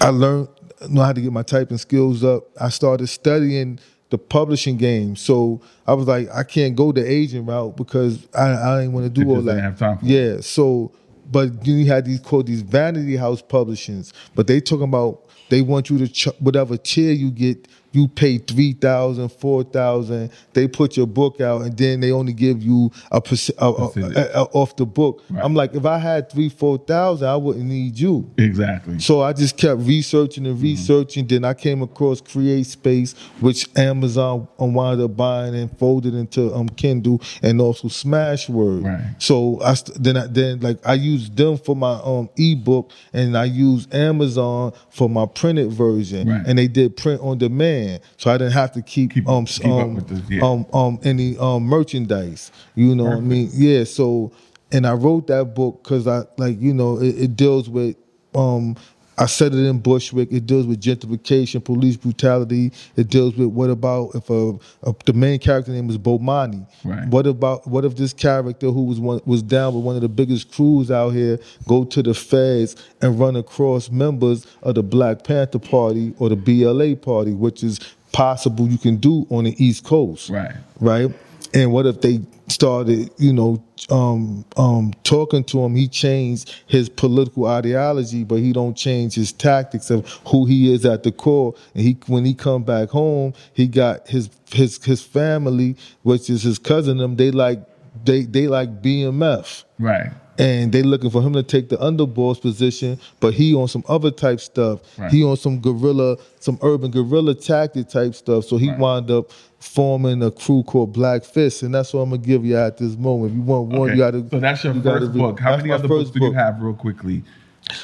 I learned know how to get my typing skills up. I started studying the publishing game. So I was like, I can't go the agent route because I, I didn't want to do all that. have time yeah. So, but you had these called these vanity house publishings, but they talking about they want you to ch- whatever chair you get, you pay three thousand, four thousand. They put your book out, and then they only give you a percent off the book. I'm like, if I had three, four thousand, I wouldn't need you. Exactly. So I just kept researching and researching. Then I came across CreateSpace, which Amazon wound up buying and folded into um Kindle, and also Smashword. Right. So I st- then I, then like I used them for my um ebook, and I used Amazon for my printed version, Right. and they did print on demand, so I didn't have to keep, um keep um, this, yeah. um um any um merchandise. You know what I mean? Yeah. So and I wrote that book because I like you know it, it deals with um I said it in Bushwick. It deals with gentrification, police brutality. It deals with what about if a, a the main character name is Bomani? Right. What about what if this character who was one was down with one of the biggest crews out here go to the feds and run across members of the Black Panther Party or the BLA Party, which is possible you can do on the East Coast. Right. Right. And what if they started, you know, um, um, talking to him? He changed his political ideology, but he don't change his tactics of who he is at the core. And he, when he come back home, he got his his his family, which is his cousin. Them they like they they like BMF Right. And they looking for him to take the underboss position, but he on some other type stuff. Right. He on some guerrilla, some urban guerrilla tactic type stuff. So he wound up forming a crew called Black Fist, and that's what I'm gonna give you at this moment. If you want one, Okay. you gotta. so that's your you gotta first read- book. How many other books first do you have, real quickly?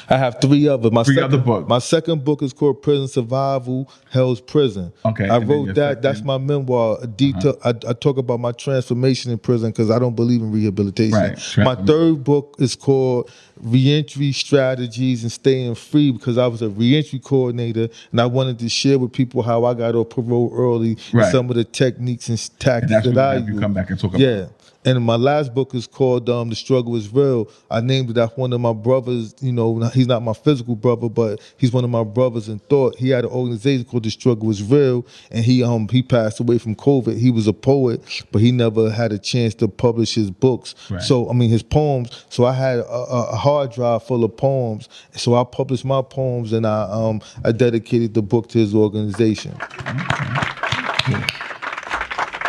I have three other. My Three second, other books. My second book is called Prison Survival: Hell's Prison. Okay, I and then your wrote that. That's? Uh-huh. my memoir. Detail. I, I talk about my transformation in prison because I don't believe in rehabilitation. Right, My third book is called Reentry Strategies and Staying Free because I was a reentry coordinator and I wanted to share with people how I got off parole early Right. and some of the techniques and tactics And that's that what I you use. come back and talk about. Yeah. And my last book is called um, "The Struggle Is Real." I named it after one of my brothers. You know, he's not my physical brother, but he's one of my brothers in thought. He had an organization called "The Struggle Is Real," and he um he passed away from COVID. He was a poet, but he never had a chance to publish his books. Right. So I mean, his poems. So I had a, a hard drive full of poems. So I published my poems, and I um I dedicated the book to his organization.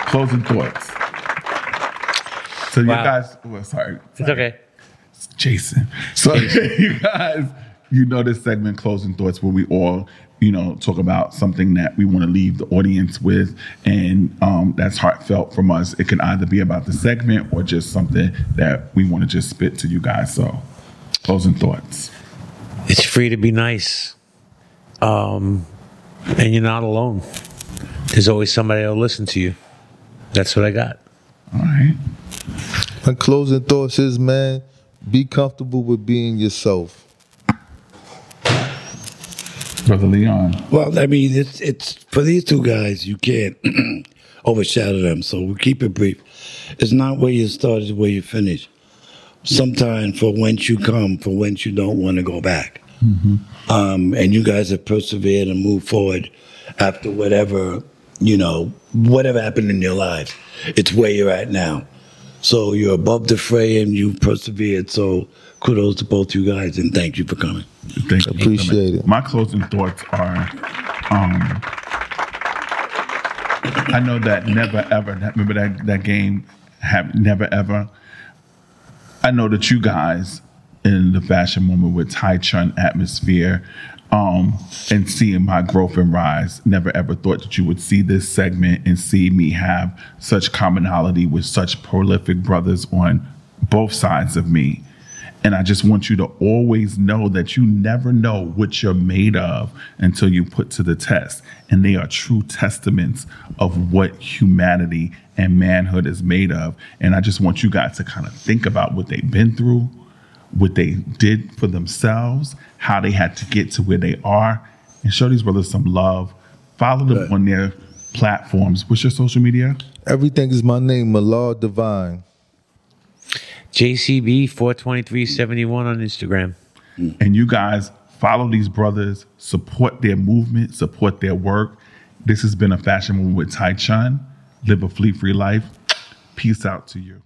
Closing thoughts. So you Wow. guys, well, sorry, It's okay. Jason. So *laughs* you guys, you know this segment, closing thoughts, where we all, you know, talk about something that we want to leave the audience with, and um, that's heartfelt from us. It can either be about the segment or just something that we want to just spit to you guys. So, closing thoughts. It's free to be nice. Um, and you're not alone. There's always somebody that'll listen to you. That's what I got. All right. My closing thoughts is, man, be comfortable with being yourself. Brother Leon. Well, I mean, it's it's for these two guys. You can't *clears throat* overshadow them. So we'll keep it brief. It's not where you started, it's where you finish. Sometimes for whence you come, for whence you don't want to go back. Um, and you guys have persevered and moved forward after whatever you know, whatever happened in your life. It's where you're at now. So you're above the fray and you've persevered. So kudos to both you guys and thank you for coming. Thank you. Appreciate it. My closing thoughts are um, I know that never ever, that- remember that, that game, have never ever. I know that you guys in the fashion moment with Tai Chun atmosphere um, and seeing my growth and rise, never ever thought that you would see this segment and see me have such commonality with such prolific brothers on both sides of me. And I just want you to always know that you never know what you're made of until you put to the test. And they are true testaments of what humanity and manhood is made of. And I just want you guys to kind of think about what they've been through, what they did for themselves, how they had to get to where they are, and show these brothers some love. Follow them on their platforms. What's your social media? Everything is my name, Malard Divine. JCB 42371 on Instagram. Mm. And you guys follow these brothers, support their movement, support their work. This has been a fashion moment with Tai Chun. Live a fleet free life. Peace out to you.